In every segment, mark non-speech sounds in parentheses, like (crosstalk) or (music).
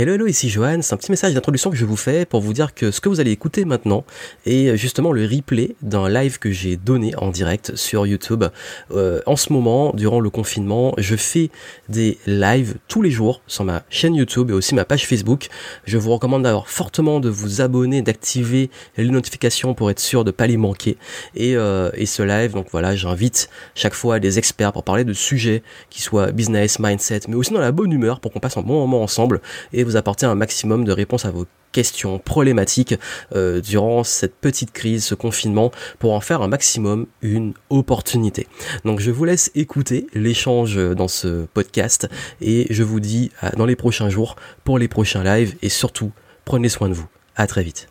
Hello, hello, ici Johan. C'est un petit message d'introduction que je vous fais pour vous dire que ce que vous allez écouter maintenant est justement le replay d'un live que j'ai donné en direct sur YouTube. Euh, en ce moment, durant le confinement, je fais des lives tous les jours sur ma chaîne YouTube et aussi ma page Facebook. Je vous recommande d'avoir fortement de vous abonner, d'activer les notifications pour être sûr de pas les manquer. Et, euh, et ce live, donc voilà, j'invite chaque fois des experts pour parler de sujets qui soient business, mindset, mais aussi dans la bonne humeur pour qu'on passe un bon moment ensemble vous apporter un maximum de réponses à vos questions problématiques euh, durant cette petite crise, ce confinement, pour en faire un maximum une opportunité. Donc je vous laisse écouter l'échange dans ce podcast et je vous dis dans les prochains jours pour les prochains lives et surtout prenez soin de vous. À très vite.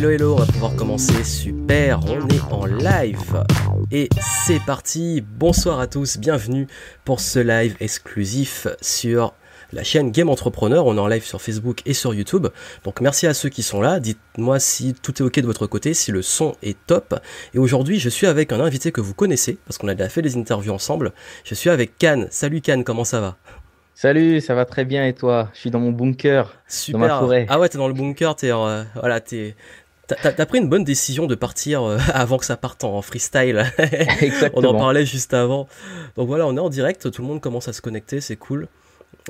Hello hello, on va pouvoir commencer, super, on est en live. Et c'est parti, bonsoir à tous, bienvenue pour ce live exclusif sur la chaîne Game Entrepreneur, on est en live sur Facebook et sur YouTube, donc merci à ceux qui sont là, dites-moi si tout est ok de votre côté, si le son est top, et aujourd'hui je suis avec un invité que vous connaissez, parce qu'on a déjà fait des interviews ensemble, je suis avec Can, salut Can, comment ça va? Salut, ça va très bien. Et toi? Je suis dans mon bunker, Super. dans ma forêt. Ah ouais, t'es dans le bunker, t'es euh, voilà, t'es T'as pris une bonne décision de partir euh, (laughs) avant que ça parte en freestyle. (laughs) On en parlait juste avant. Donc voilà, on est en direct, tout le monde commence à se connecter, c'est cool.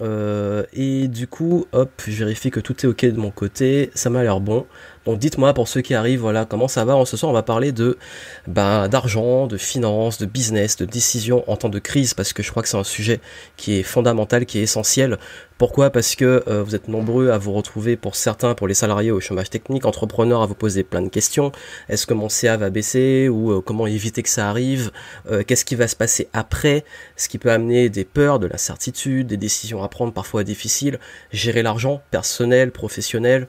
Euh, et du coup, hop, je vérifie que tout est ok de mon côté, ça m'a l'air bon. Donc dites-moi pour ceux qui arrivent, voilà, comment ça va. Ce soir, on va parler de ben, d'argent, de finances, de business, de décision en temps de crise, parce que je crois que c'est un sujet qui est fondamental, qui est essentiel. Pourquoi? Parce que euh, vous êtes nombreux à vous retrouver, pour certains, pour les salariés au chômage technique, entrepreneurs, à vous poser plein de questions. Est-ce que mon CA va baisser? Ou euh, comment éviter que ça arrive? Euh, Qu'est-ce qui va se passer après? Ce qui peut amener des peurs, de l'incertitude, des décisions à prendre parfois difficiles. Gérer l'argent, personnel, professionnel,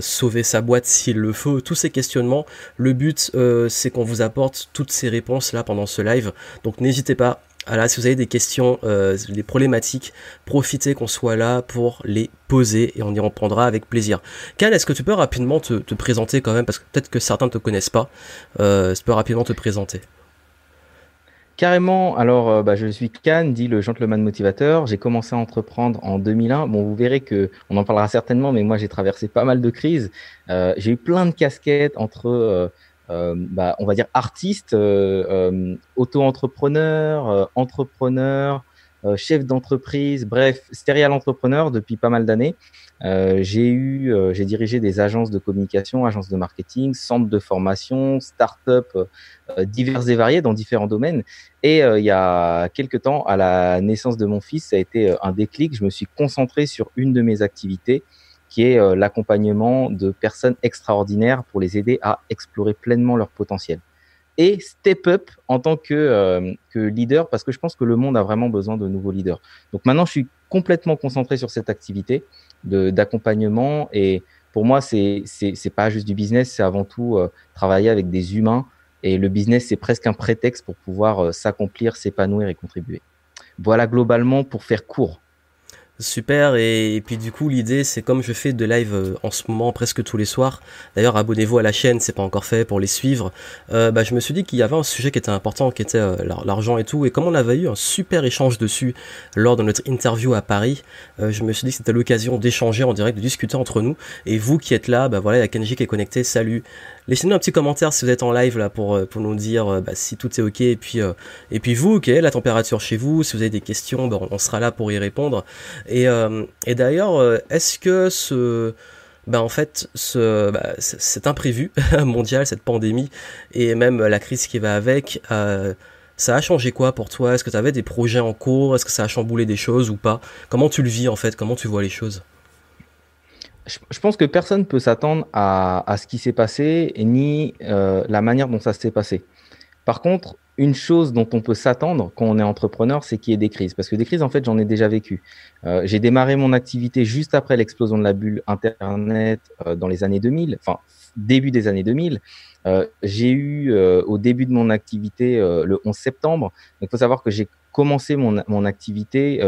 sauver sa boîte s'il le faut, tous ces questionnements. Le but, euh, c'est qu'on vous apporte toutes ces réponses là pendant ce live. Donc n'hésitez pas. Voilà, si vous avez des questions, euh, des problématiques, profitez qu'on soit là pour les poser et on y reprendra avec plaisir. Cal, est-ce que tu peux rapidement te, présenter quand même, parce que peut-être que certains ne te connaissent pas, euh, tu peux rapidement te présenter. Carrément, alors euh, bah, je suis Can, dit le gentleman motivateur. J'ai commencé à entreprendre en 2001. Bon, vous verrez que on en parlera certainement, mais moi j'ai traversé pas mal de crises. Euh, j'ai eu plein de casquettes entre, euh, bah, on va dire, artiste, auto-entrepreneur, entrepreneur, chef d'entreprise, bref, serial entrepreneur depuis pas mal d'années. Euh, j'ai eu, euh, j'ai dirigé des agences de communication, agences de marketing, centres de formation, start-up euh, divers et variés dans différents domaines. Et il y a quelques temps, à la naissance de mon fils, ça a été un déclic. Je me suis concentré sur une de mes activités, qui est l'accompagnement de personnes extraordinaires pour les aider à explorer pleinement leur potentiel et step up en tant que, que leader parce que je pense que le monde a vraiment besoin de nouveaux leaders. Donc maintenant, je suis complètement concentré sur cette activité d'accompagnement. Et pour moi, c'est c'est pas juste du business, c'est avant tout euh, travailler avec des humains. Et le business, c'est presque un prétexte pour pouvoir euh, s'accomplir, s'épanouir et contribuer. Voilà globalement pour faire court. Super, et, puis du coup l'idée c'est comme je fais de live euh, en ce moment presque tous les soirs, d'ailleurs abonnez-vous à la chaîne, c'est pas encore fait pour les suivre, euh, bah, je me suis dit qu'il y avait un sujet qui était important, qui était euh, l'argent et tout, et comme on avait eu un super échange dessus lors de notre interview à Paris, je me suis dit que c'était l'occasion d'échanger en direct, de discuter entre nous, et vous qui êtes là, bah voilà, il y a Kenji qui est connecté, salut, Laissez-nous un petit commentaire si vous êtes en live là pour, euh, pour nous dire euh, bah, si tout est ok et puis euh, et puis vous, ok, la température chez vous, si vous avez des questions, bah, on sera là pour y répondre. Et, et d'ailleurs, est-ce que ce bah en fait ce cet imprévu (laughs) mondial, cette pandémie et même la crise qui va avec, ça a changé quoi pour toi? Est-ce que tu avais des projets en cours? Est-ce que ça a chamboulé des choses ou pas? Comment tu le vis en fait? Comment tu vois les choses? Je pense que personne ne peut s'attendre à, ce qui s'est passé, ni euh, la manière dont ça s'est passé. Par contre, une chose dont on peut s'attendre quand on est entrepreneur, c'est qu'il y ait des crises. Parce que des crises, en fait, j'en ai déjà vécu. Euh, j'ai démarré mon activité juste après l'explosion de la bulle Internet euh, dans les années 2000, enfin début des années 2000. Euh, j'ai eu euh, au début de mon activité euh, le 11 septembre. Il faut savoir que j'ai commencé mon, mon activité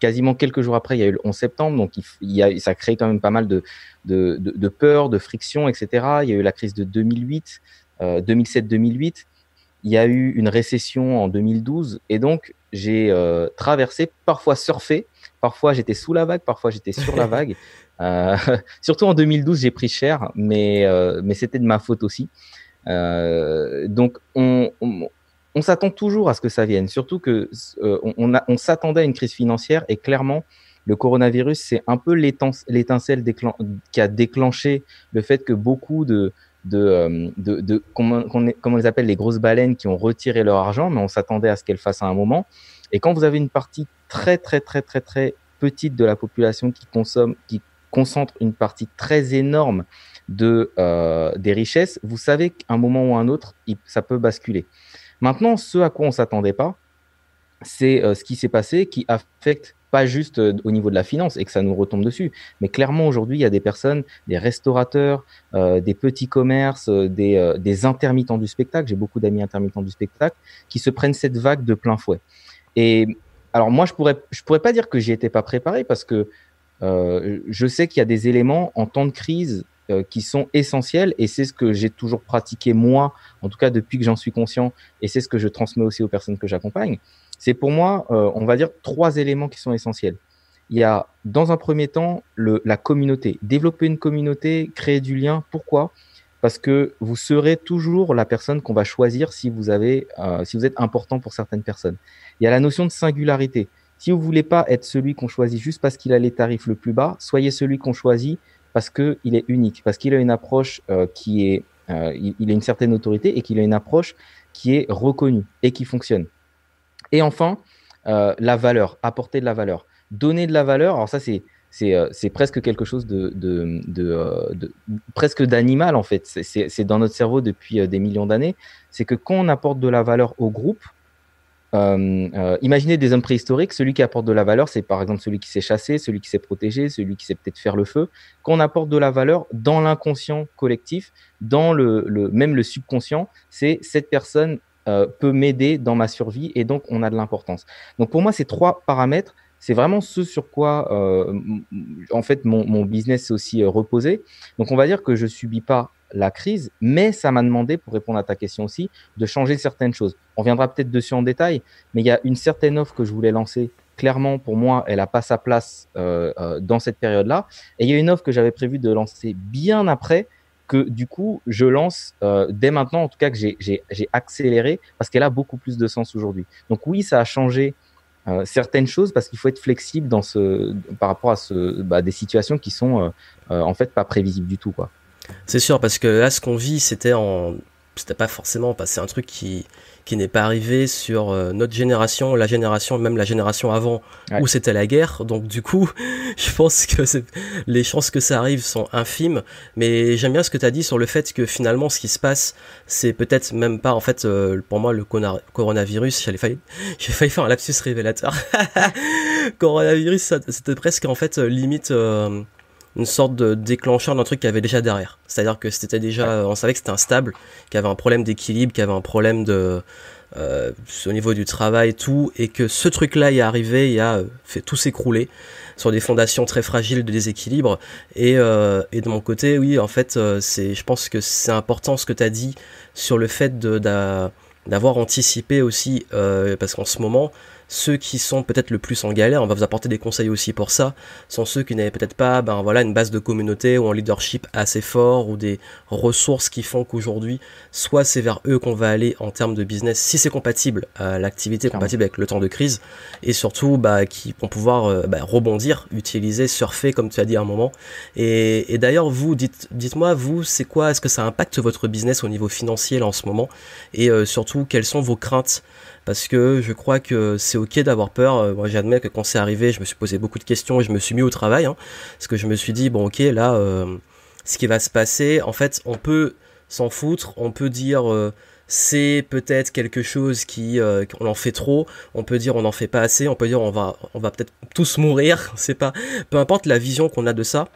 quasiment quelques jours après. Il y a eu le 11 septembre, donc il, a, ça a créé quand même pas mal de, de, de, de peur, de friction, etc. Il y a eu la crise de 2008, 2007-2008 il y a eu une récession en 2012 et donc j'ai euh, traversé, parfois surfé, parfois j'étais sous la vague, parfois j'étais sur la (laughs) vague. Euh, (laughs) surtout en 2012, j'ai pris cher, mais, euh, mais c'était de ma faute aussi. Euh, donc on, on, on s'attend toujours à ce que ça vienne, surtout que on, a, on s'attendait à une crise financière et clairement le coronavirus, c'est un peu l'étincelle qui a déclenché le fait que beaucoup de, de, de, de comment, on les appelle les grosses baleines qui ont retiré leur argent, mais on s'attendait à ce qu'elles fassent à un moment. Et quand vous avez une partie très très très très très petite de la population qui consomme, qui concentre une partie très énorme de euh, des richesses, vous savez qu'à un moment ou un autre, ça peut basculer. Maintenant, ce à quoi on s'attendait pas, c'est euh, ce qui s'est passé qui affecte pas juste euh, au niveau de la finance et que ça nous retombe dessus, mais clairement aujourd'hui il y a des personnes, des restaurateurs, des petits commerces, des, des intermittents du spectacle, j'ai beaucoup d'amis intermittents du spectacle, qui se prennent cette vague de plein fouet. Et alors moi je pourrais je pourrais pas dire que j'y étais pas préparé parce que euh, je sais qu'il y a des éléments en temps de crise euh, qui sont essentiels et c'est ce que j'ai toujours pratiqué moi, en tout cas depuis que j'en suis conscient et c'est ce que je transmets aussi aux personnes que j'accompagne c'est pour moi, euh, on va dire, trois éléments qui sont essentiels. Il y a, dans un premier temps, le, la communauté. Développer une communauté, créer du lien. Pourquoi? Parce que vous serez toujours la personne qu'on va choisir si vous avez, euh, si vous êtes important pour certaines personnes. Il y a la notion de singularité. Si vous voulez pas être celui qu'on choisit juste parce qu'il a les tarifs le plus bas, soyez celui qu'on choisit parce que il est unique, parce qu'il a une approche euh, qui est, euh, il, a une certaine autorité et qu'il a une approche qui est reconnue et qui fonctionne. Et enfin, la valeur, apporter de la valeur. Donner de la valeur, alors ça c'est c'est euh, presque quelque chose euh, de presque d'animal en fait. C'est dans notre cerveau depuis euh, des millions d'années. C'est que quand on apporte de la valeur au groupe, imaginez des hommes préhistoriques, celui qui apporte de la valeur, c'est par exemple celui qui s'est chassé, celui qui s'est protégé, celui qui sait peut-être faire le feu. Quand on apporte de la valeur dans l'inconscient collectif, dans le, même le subconscient, c'est cette personne peut m'aider dans ma survie et donc on a de l'importance. Donc pour moi, ces trois paramètres, c'est vraiment ce sur quoi euh, en fait mon, mon business s'est aussi euh, reposé. Donc on va dire que je subis pas la crise, mais ça m'a demandé, pour répondre à ta question aussi, de changer certaines choses. On viendra peut-être dessus en détail, mais il y a une certaine offre que je voulais lancer. Clairement, pour moi, elle n'a pas sa place euh, dans cette période-là. Et il y a une offre que j'avais prévu de lancer bien après, que du coup, je lance dès maintenant, en tout cas que j'ai accéléré, parce qu'elle a beaucoup plus de sens aujourd'hui. Donc oui, ça a changé euh, certaines choses parce qu'il faut être flexible dans ce, par rapport à ce, bah, des situations qui sont euh, euh en fait pas prévisibles du tout. C'est sûr, parce que là, ce qu'on vit, c'était en c'était pas forcément c'est un truc qui qui n'est pas arrivé sur euh, notre génération, la génération, même la génération avant, ouais. où c'était la guerre. Donc du coup, (laughs) je pense que les chances que ça arrive sont infimes. Mais j'aime bien ce que tu as dit sur le fait que finalement, ce qui se passe, c'est peut-être même pas, en fait, euh, pour moi, le coronavirus, j'ai failli, (laughs) j'ai failli faire un lapsus révélateur. (laughs) coronavirus, c'était presque en fait limite... Euh, une sorte de déclencheur d'un truc qu'il y avait déjà derrière. C'est-à-dire que c'était déjà, on savait que c'était instable, qu'il y avait un problème d'équilibre, qu'il y avait un problème de, euh, au niveau du travail, tout, et que ce truc-là est arrivé et a fait tout s'écrouler sur des fondations très fragiles de déséquilibre. Et, euh, et de mon côté, oui, en fait, euh, c'est, je pense que c'est important ce que tu as dit sur le fait de, d'avoir anticipé aussi, euh, parce qu'en ce moment, ceux qui sont peut-être le plus en galère, on va vous apporter des conseils aussi pour ça, sont ceux qui n'avaient peut-être pas ben voilà une base de communauté ou un leadership assez fort ou des ressources qui font qu'aujourd'hui soit c'est vers eux qu'on va aller en termes de business si c'est compatible à l'activité compatible avec le temps de crise et surtout bah, qui vont pouvoir euh, bah, rebondir, utiliser, surfer comme tu as dit à un moment. Et, et d'ailleurs vous dites dites-moi vous c'est quoi est-ce que ça impacte votre business au niveau financier là en ce moment? Et euh, surtout quelles sont vos craintes parce que je crois que c'est ok d'avoir peur. Euh, moi, j'admets que quand c'est arrivé, je me suis posé beaucoup de questions et je me suis mis au travail, hein, parce que je me suis dit bon, ok, là, euh, ce qui va se passer, en fait, on peut s'en foutre, on peut dire euh, c'est peut-être quelque chose qui on en fait trop, on peut dire on en fait pas assez, on peut dire on va on va peut-être tous mourir, (laughs) c'est pas peu importe la vision qu'on a de ça,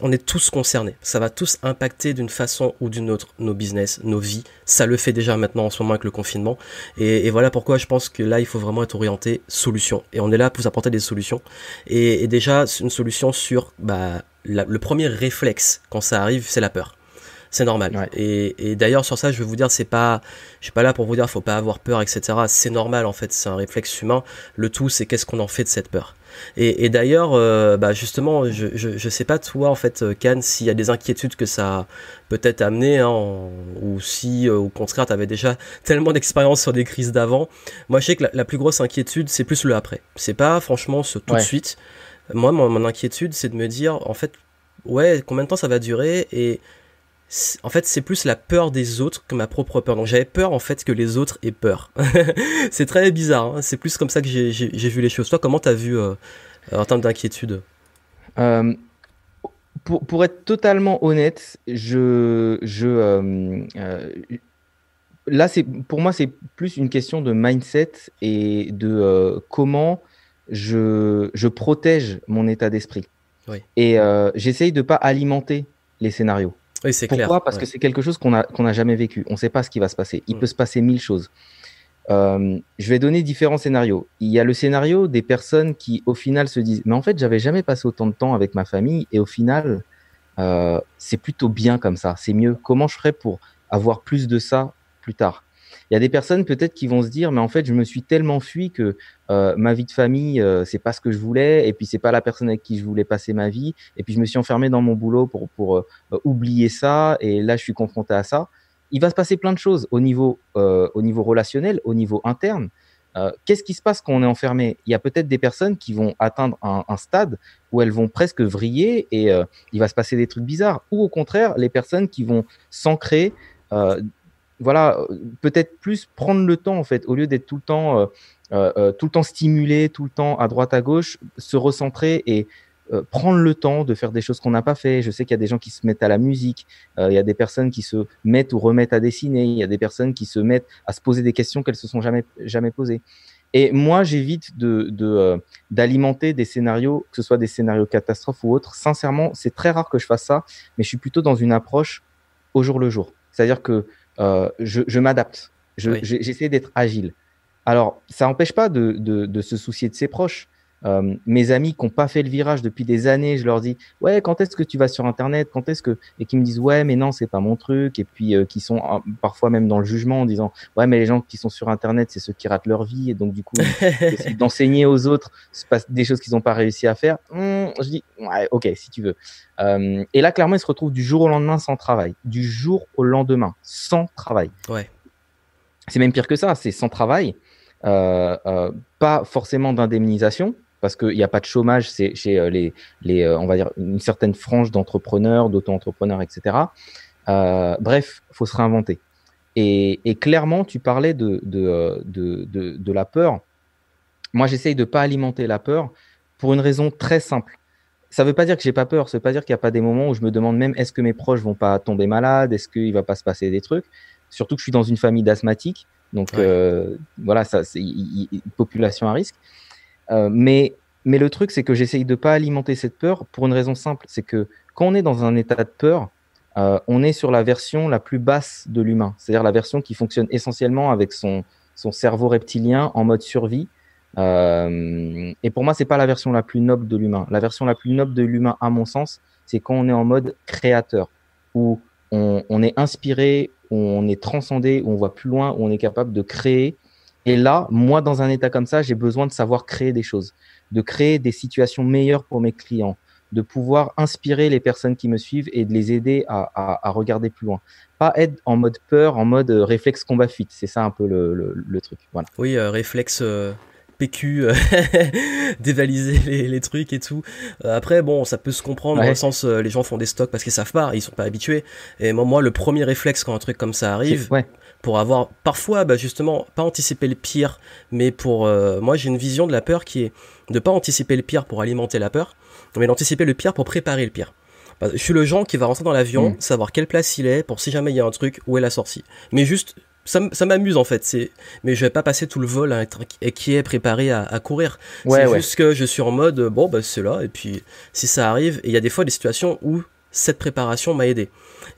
on est tous concernés. Ça va tous impacter d'une façon ou d'une autre nos business, nos vies. Ça le fait déjà maintenant en ce moment avec le confinement. Et, voilà pourquoi je pense que là, il faut vraiment être orienté solution. Et on est là pour vous apporter des solutions. Et, déjà, une solution sur bah, le premier réflexe quand ça arrive, c'est la peur c'est normal. Et, d'ailleurs sur ça, je vais vous dire, c'est pas, je suis pas là pour vous dire, faut pas avoir peur, etc. C'est normal en fait, c'est un réflexe humain. Le tout, c'est qu'est-ce qu'on en fait de cette peur? Et, d'ailleurs, euh, bah justement, je, je, sais pas toi en fait, Cannes, euh, s'il y a des inquiétudes que ça peut-être amené, hein, ou si euh, au contraire tu avais déjà (laughs) tellement d'expérience sur des crises d'avant. Moi, je sais que la, plus grosse inquiétude, c'est plus le après. C'est pas franchement ce tout de suite. Moi, mon, mon inquiétude, c'est de me dire, en fait, ouais, combien de temps ça va durer et en fait, c'est plus la peur des autres que ma propre peur. Donc j'avais peur en fait que les autres aient peur. (laughs) c'est très bizarre. Hein. c'est plus comme ça que j'ai vu les choses. Toi, comment t'as vu euh, en termes d'inquiétude? Euh, pour, pour, être totalement honnête, je, je euh, là c'est pour moi c'est plus une question de mindset et de comment je, je protège mon état d'esprit. Oui. Et j'essaye de pas alimenter les scénarios. Oui, c'est clair. Pourquoi? Parce que c'est quelque chose qu'on n'a qu'on a jamais vécu. On ne sait pas ce qui va se passer. Il mm. peut se passer mille choses. Euh, je vais donner différents scénarios. Il y a le scénario des personnes qui, au final, se disent Mais en fait, j'avais jamais passé autant de temps avec ma famille et au final, euh, c'est plutôt bien comme ça. C'est mieux. Comment je ferais pour avoir plus de ça plus tard? Il y a des personnes peut-être qui vont se dire, mais en fait, je me suis tellement fui que euh, ma vie de famille, euh, c'est pas ce que je voulais, et puis c'est pas la personne avec qui je voulais passer ma vie, et puis je me suis enfermé dans mon boulot pour pour euh, oublier ça, et là, je suis confronté à ça. Il va se passer plein de choses au niveau au niveau relationnel, au niveau interne. Qu'est-ce qui se passe quand on est enfermé? Il y a peut-être des personnes qui vont atteindre un, stade où elles vont presque vriller et il va se passer des trucs bizarres. Ou au contraire, les personnes qui vont s'ancrer voilà, peut-être plus prendre le temps en fait, au lieu d'être tout le temps, euh, euh, euh, tout le temps stimulé, tout le temps à droite à gauche, se recentrer et prendre le temps de faire des choses qu'on n'a pas fait. Je sais qu'il y a des gens qui se mettent à la musique, il y a des personnes qui se mettent ou remettent à dessiner, il y a des personnes qui se mettent à se poser des questions qu'elles se sont jamais jamais posées. Et moi, j'évite de d'alimenter des scénarios, que ce soit des scénarios catastrophes ou autres. Sincèrement, c'est très rare que je fasse ça, mais je suis plutôt dans une approche au jour le jour. C'est-à-dire que euh, je, je m'adapte. J'essaie d'être agile. Alors, ça n'empêche pas de, de, de, se soucier de ses proches. Euh, mes amis qui n'ont pas fait le virage depuis des années, je leur dis ouais quand est-ce que tu vas sur internet, quand est-ce que et qui me disent ouais mais non c'est pas mon truc et puis euh, qui sont euh, parfois même dans le jugement en disant ouais mais les gens qui sont sur internet c'est ceux qui ratent leur vie et donc du coup (laughs) d'enseigner aux autres des choses qu'ils n'ont pas réussi à faire. Hum, je dis ouais ok si tu veux. Et là clairement ils se retrouvent du jour au lendemain sans travail, du jour au lendemain sans travail. Ouais. C'est même pire que ça, c'est sans travail. Euh, pas forcément d'indemnisation, parce qu'il n'y a pas de chômage c'est chez euh, les, les euh, on va dire, une certaine frange d'entrepreneurs, d'auto-entrepreneurs, etc. Euh, bref, faut se réinventer. Et, et, clairement, tu parlais de, de, de, de, de la peur. Moi, j'essaye de pas alimenter la peur pour une raison très simple. Ça ne veut pas dire que j'ai pas peur, ça veut pas dire qu'il n'y a pas des moments où je me demande même est-ce que mes proches vont pas tomber malades, est-ce qu'il va pas se passer des trucs? Surtout que je suis dans une famille d'asthmatiques, donc euh, voilà, ça, c'est une population à risque. Euh, mais, le truc, c'est que j'essaye de pas alimenter cette peur pour une raison simple, c'est que quand on est dans un état de peur, euh, on est sur la version la plus basse de l'humain, c'est-à-dire la version qui fonctionne essentiellement avec son, son cerveau reptilien en mode survie. Euh, et pour moi, c'est pas la version la plus noble de l'humain. La version la plus noble de l'humain, à mon sens, c'est quand on est en mode créateur, où on, on, est inspiré, où on est transcendé, où on voit plus loin, où on est capable de créer et là, moi, dans un état comme ça, j'ai besoin de savoir créer des choses, de créer des situations meilleures pour mes clients, de pouvoir inspirer les personnes qui me suivent et de les aider à, à, regarder plus loin. Pas être en mode peur, en mode euh, réflexe combat fuite. C'est ça un peu le, le, truc. Voilà. Oui, euh, réflexe. Euh, PQ, (laughs) dévaliser les, les, trucs et tout. après, bon, ça peut se comprendre dans le sens, les gens font des stocks parce qu'ils savent pas, ils sont pas habitués. Et moi, moi, le premier réflexe quand un truc comme ça arrive, ouais pour avoir parfois bah justement pas anticiper le pire mais pour euh, moi j'ai une vision de la peur qui est de pas anticiper le pire pour alimenter la peur mais d'anticiper le pire pour préparer le pire je suis le genre qui va rentrer dans l'avion, mm. savoir quelle place il est pour si jamais il y a un truc où est la sortie. Mais juste ça, m'amuse en fait. C'est, mais je vais pas passer tout le vol à être qui est préparé à, courir. c'est juste que je suis en mode bon bah c'est là et puis si ça arrive, et il y a des fois des situations où cette préparation m'a aidé.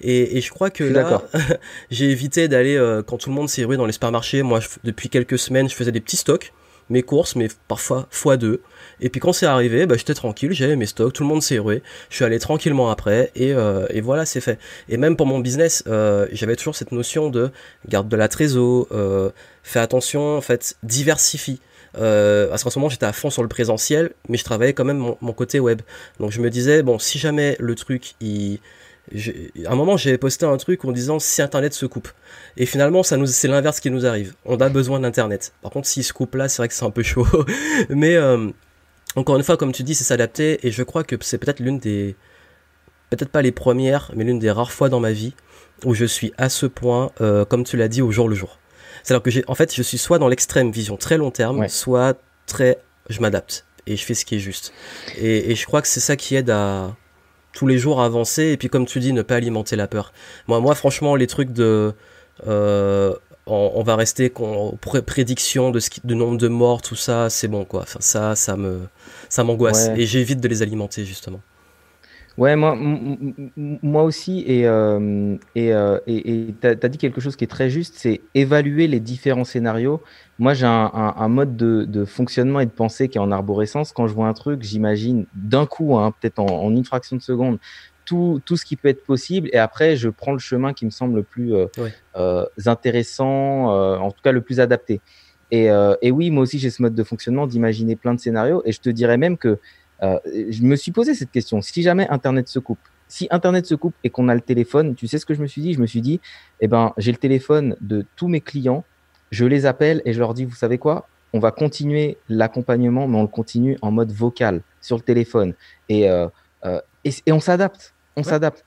Et, je crois que là, (laughs) j'ai évité d'aller euh, quand tout le monde s'est rué dans les supermarchés. Moi, depuis quelques semaines, je faisais des petits stocks, mes courses, mais parfois fois deux. Et puis quand c'est arrivé, bah, j'étais tranquille, j'avais mes stocks, tout le monde s'est rué. Je suis allé tranquillement après et, euh, et voilà, c'est fait. Et même pour mon business, euh, j'avais toujours cette notion de garde de la trésor, fais attention, en fait, diversifie. Euh, parce qu'en ce moment j'étais à fond sur le présentiel, mais je travaillais quand même mon, côté web. Donc je me disais bon, si jamais le truc, il, à un moment j'avais posté un truc en disant si Internet se coupe. Et finalement ça nous, c'est l'inverse qui nous arrive. On a besoin d'Internet. Par contre s'il se coupe là, c'est vrai que c'est un peu chaud. (laughs) mais euh, encore une fois, comme tu dis, c'est s'adapter. Et je crois que c'est peut-être l'une des, peut-être pas les premières, mais l'une des rares fois dans ma vie où je suis à ce point, euh, comme tu l'as dit, au jour le jour. C'est-à-dire que j'ai, en fait, je suis soit dans l'extrême vision très long terme, soit très, je m'adapte et je fais ce qui est juste. Et, je crois que c'est ça qui aide à tous les jours avancer. Et puis, comme tu dis, ne pas alimenter la peur. Moi, moi, franchement, les trucs de, euh, on, va rester prédiction de, ce de nombre de morts, tout ça, c'est bon quoi. Enfin, ça, ça me, ça m'angoisse et j'évite de les alimenter justement. Ouais, moi, moi aussi, et euh, et euh, tu as, dit quelque chose qui est très juste, c'est évaluer les différents scénarios. Moi, j'ai un, mode de, fonctionnement et de pensée qui est en arborescence. Quand je vois un truc, j'imagine d'un coup, hein, peut-être en, une fraction de seconde, tout, tout ce qui peut être possible. Et après, je prends le chemin qui me semble le plus euh, euh, intéressant, en tout cas le plus adapté. Et, et oui, moi aussi, j'ai ce mode de fonctionnement d'imaginer plein de scénarios. Et je te dirais même que je me suis posé cette question. Si jamais Internet se coupe, si Internet se coupe et qu'on a le téléphone, tu sais ce que je me suis dit? Je me suis dit, eh ben, j'ai le téléphone de tous mes clients, je les appelle et je leur dis, vous savez quoi? On va continuer l'accompagnement, mais on le continue en mode vocal sur le téléphone. Et, et on s'adapte on s'adapte.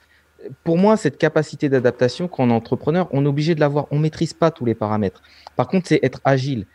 Pour moi, cette capacité d'adaptation, quand on est entrepreneur, on est obligé de l'avoir. On maîtrise pas tous les paramètres. Par contre, c'est être agile.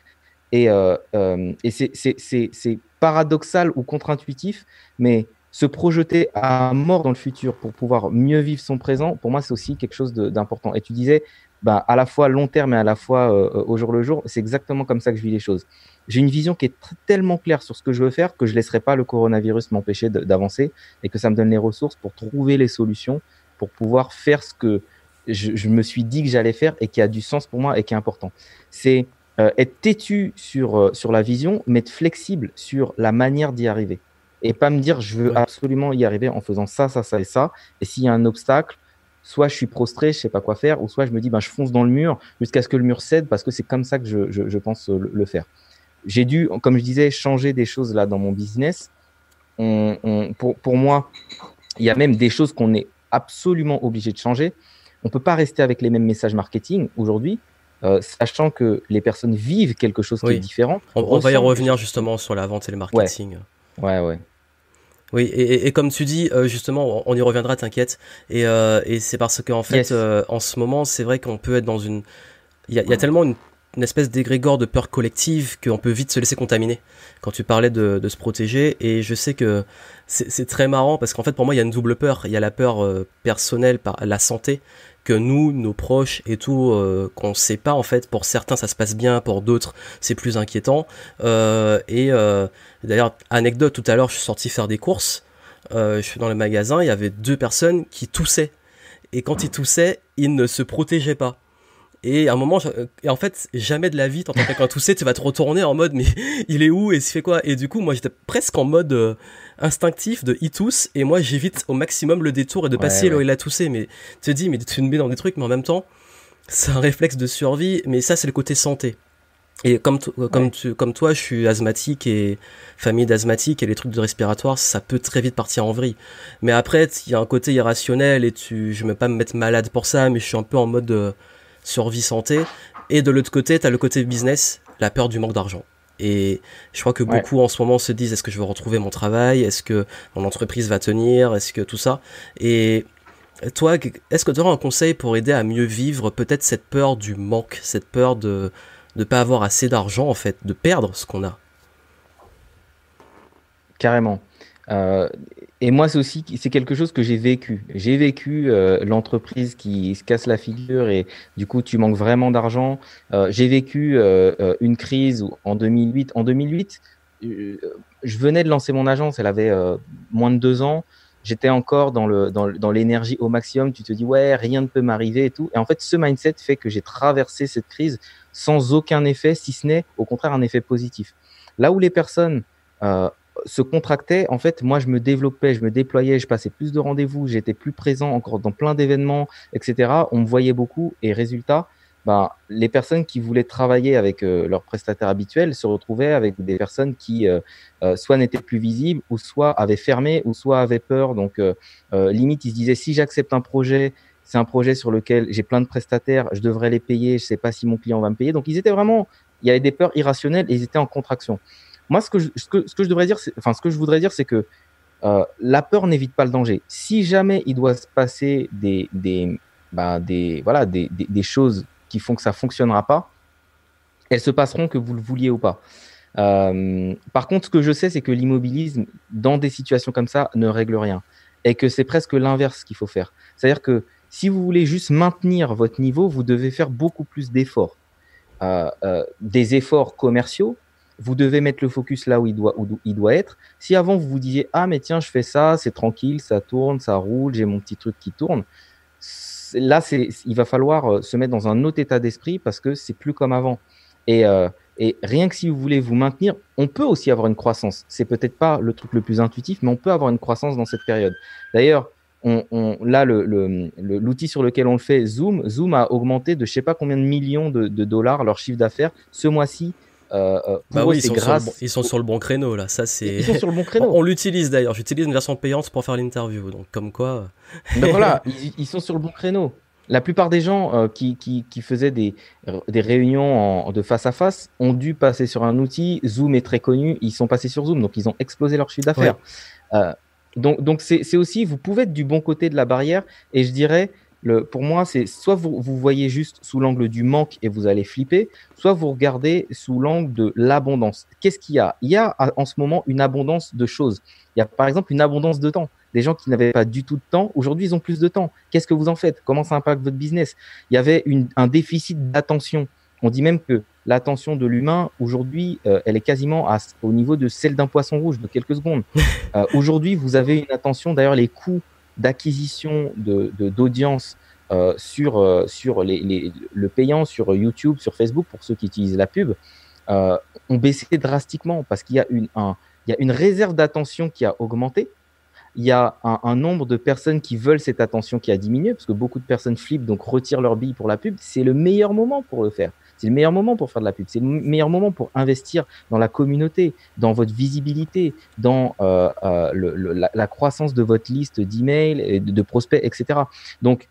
Et, euh, euh, c'est paradoxal ou contre-intuitif, mais se projeter à mort dans le futur pour pouvoir mieux vivre son présent, pour moi, c'est aussi quelque chose d'important. Et tu disais, bah, à la fois long terme et à la fois euh, au jour le jour, c'est exactement comme ça que je vis les choses j'ai une vision qui est tellement claire sur ce que je veux faire que je laisserai pas le coronavirus m'empêcher d'avancer et que ça me donne les ressources pour trouver les solutions pour pouvoir faire ce que je, me suis dit que j'allais faire et qui a du sens pour moi et qui est important. C'est euh, être têtu sur, euh, sur la vision, mais être flexible sur la manière d'y arriver. Et pas me dire je veux absolument y arriver en faisant ça, ça, ça et ça. Et s'il y a un obstacle, soit je suis prostré, je sais pas quoi faire, ou soit je me dis ben, je fonce dans le mur jusqu'à ce que le mur cède parce que c'est comme ça que je, je, je pense le faire j'ai dû, comme je disais, changer des choses là dans mon business. On, pour, pour, moi, il y a même des choses qu'on est absolument obligé de changer. On peut pas rester avec les mêmes messages marketing aujourd'hui, euh, sachant que les personnes vivent quelque chose qui est différent. On, va y revenir justement sur la vente et le marketing. Ouais, ouais. Oui, et, et, comme tu dis, euh, justement, on y reviendra, t'inquiète. Et, euh, et c'est parce qu'en fait, en ce moment, c'est vrai qu'on peut être dans une. Il y a, y a tellement une une espèce d'égrégore de peur collective qu'on peut vite se laisser contaminer quand tu parlais de, se protéger et je sais que c'est très marrant parce qu'en fait pour moi il y a une double peur il y a la peur euh, personnelle par la santé que nous nos proches et tout euh, qu'on sait pas en fait pour certains ça se passe bien pour d'autres c'est plus inquiétant. Euh, et d'ailleurs anecdote tout à l'heure je suis sorti faire des courses je suis dans le magasin il y avait deux personnes qui toussaient. Et quand ils toussaient ils ne se protégeaient pas. Et à un moment, et en fait, jamais de la vie, t'entends quelqu'un tousser, tu vas te retourner en mode, mais (laughs) il est où et il fait quoi? Et du coup, moi, j'étais presque en mode euh, instinctif de il tousse, et moi, j'évite au maximum le détour et de passer là où il a toussé. Mais tu te dis, mais tu me mets dans des trucs, mais en même temps, c'est un réflexe de survie, mais ça, c'est le côté santé. Et comme, comme, tu, comme toi, je suis asthmatique et famille d'asthmatiques et les trucs de respiratoire, ça peut très vite partir en vrille. Mais après, il y a un côté irrationnel et tu, je vais pas me mettre malade pour ça, mais je suis un peu en mode euh, survie santé. Et de l'autre côté, tu as le côté business, la peur du manque d'argent. Et je crois que beaucoup en ce moment se disent est-ce que je vais retrouver mon travail? Est-ce que mon entreprise va tenir? Est-ce que tout ça? Et toi, est-ce que tu auras un conseil pour aider à mieux vivre peut-être cette peur du manque, cette peur de ne pas avoir assez d'argent en fait, de perdre ce qu'on a? Carrément. Euh, et moi, c'est aussi c'est quelque chose que j'ai vécu. J'ai vécu euh, l'entreprise qui se casse la figure et du coup, tu manques vraiment d'argent. Euh, j'ai vécu euh, une crise en 2008. En 2008, je venais de lancer mon agence. Elle avait moins de deux ans. J'étais encore dans le dans l'énergie au maximum. Tu te dis ouais, rien ne peut m'arriver et tout. Et en fait, ce mindset fait que j'ai traversé cette crise sans aucun effet, si ce n'est au contraire un effet positif. Là où les personnes se contractait, en fait, moi, je me développais, je me déployais, je passais plus de rendez-vous, j'étais plus présent encore dans plein d'événements, etc. On me voyait beaucoup et résultat, ben, les personnes qui voulaient travailler avec euh, leurs prestataires habituels se retrouvaient avec des personnes qui euh, euh, soit n'étaient plus visibles, ou soit avaient fermé, ou soit avaient peur. Donc, limite, ils se disaient, si j'accepte un projet, c'est un projet sur lequel j'ai plein de prestataires, je devrais les payer, je sais pas si mon client va me payer. Donc, ils étaient vraiment, il y avait des peurs irrationnelles et ils étaient en contraction. Moi, ce que je, devrais dire, enfin, ce que je voudrais dire, c'est que euh, la peur n'évite pas le danger. Si jamais il doit se passer des, des, choses qui font que ça fonctionnera pas, elles se passeront que vous le vouliez ou pas. Euh, par contre, ce que je sais, c'est que l'immobilisme, dans des situations comme ça, ne règle rien. Et que c'est presque l'inverse qu'il faut faire. C'est-à-dire que si vous voulez juste maintenir votre niveau, vous devez faire beaucoup plus d'efforts. Euh, des efforts commerciaux, vous devez mettre le focus là où il doit, où il doit être. Si avant vous vous disiez ah mais tiens je fais ça, c'est tranquille, ça tourne, ça roule, j'ai mon petit truc qui tourne. Là c'est, il va falloir euh, se mettre dans un autre état d'esprit parce que c'est plus comme avant. Et, euh, et rien que si vous voulez vous maintenir, on peut aussi avoir une croissance. C'est peut-être pas le truc le plus intuitif, mais on peut avoir une croissance dans cette période. D'ailleurs, on, là, l'outil sur lequel on le fait, Zoom, Zoom a augmenté de je sais pas combien de millions de dollars leur chiffre d'affaires ce mois-ci euh, euh, bah oui, ils sont, grâce... sur le, ils sont sur le bon créneau là. Ça c'est. Ils sont sur le bon créneau. (laughs) On, l'utilise d'ailleurs. J'utilise une version payante pour faire l'interview. Donc comme quoi. (laughs) Ben voilà, (laughs) ils, sont sur le bon créneau. La plupart des gens euh, qui, qui, qui, faisaient des, des réunions en, de face à face ont dû passer sur un outil. Zoom est très connu. Ils sont passés sur Zoom, donc ils ont explosé leur chiffre d'affaires. donc donc c'est aussi, vous pouvez être du bon côté de la barrière. Et je dirais, pour moi, c'est soit vous, vous voyez juste sous l'angle du manque et vous allez flipper, soit vous regardez sous l'angle de l'abondance. Qu'est-ce qu'il y a? Il y a en ce moment une abondance de choses. Il y a par exemple une abondance de temps. Des gens qui n'avaient pas du tout de temps, aujourd'hui, ils ont plus de temps. Qu'est-ce que vous en faites? Comment ça impacte votre business? Il y avait une, un déficit d'attention. On dit même que l'attention de l'humain, aujourd'hui, euh, elle est quasiment à, au niveau de celle d'un poisson rouge de quelques secondes. (laughs) Euh, aujourd'hui, vous avez une attention, d'ailleurs, les coûts d'acquisition de, d'audience euh, sur, euh, sur les, le payant, sur YouTube, sur Facebook, pour ceux qui utilisent la pub, euh, ont baissé drastiquement parce qu'il y a une, un, y a une réserve d'attention qui a augmenté. Il y a un, un, nombre de personnes qui veulent cette attention qui a diminué parce que beaucoup de personnes flippent, donc retirent leur bille pour la pub. C'est le meilleur moment pour le faire. C'est le meilleur moment pour faire de la pub. C'est le meilleur moment pour investir dans la communauté, dans votre visibilité, dans euh, euh, le, la, la, croissance de votre liste d'emails, et de, de, prospects, etc. Donc,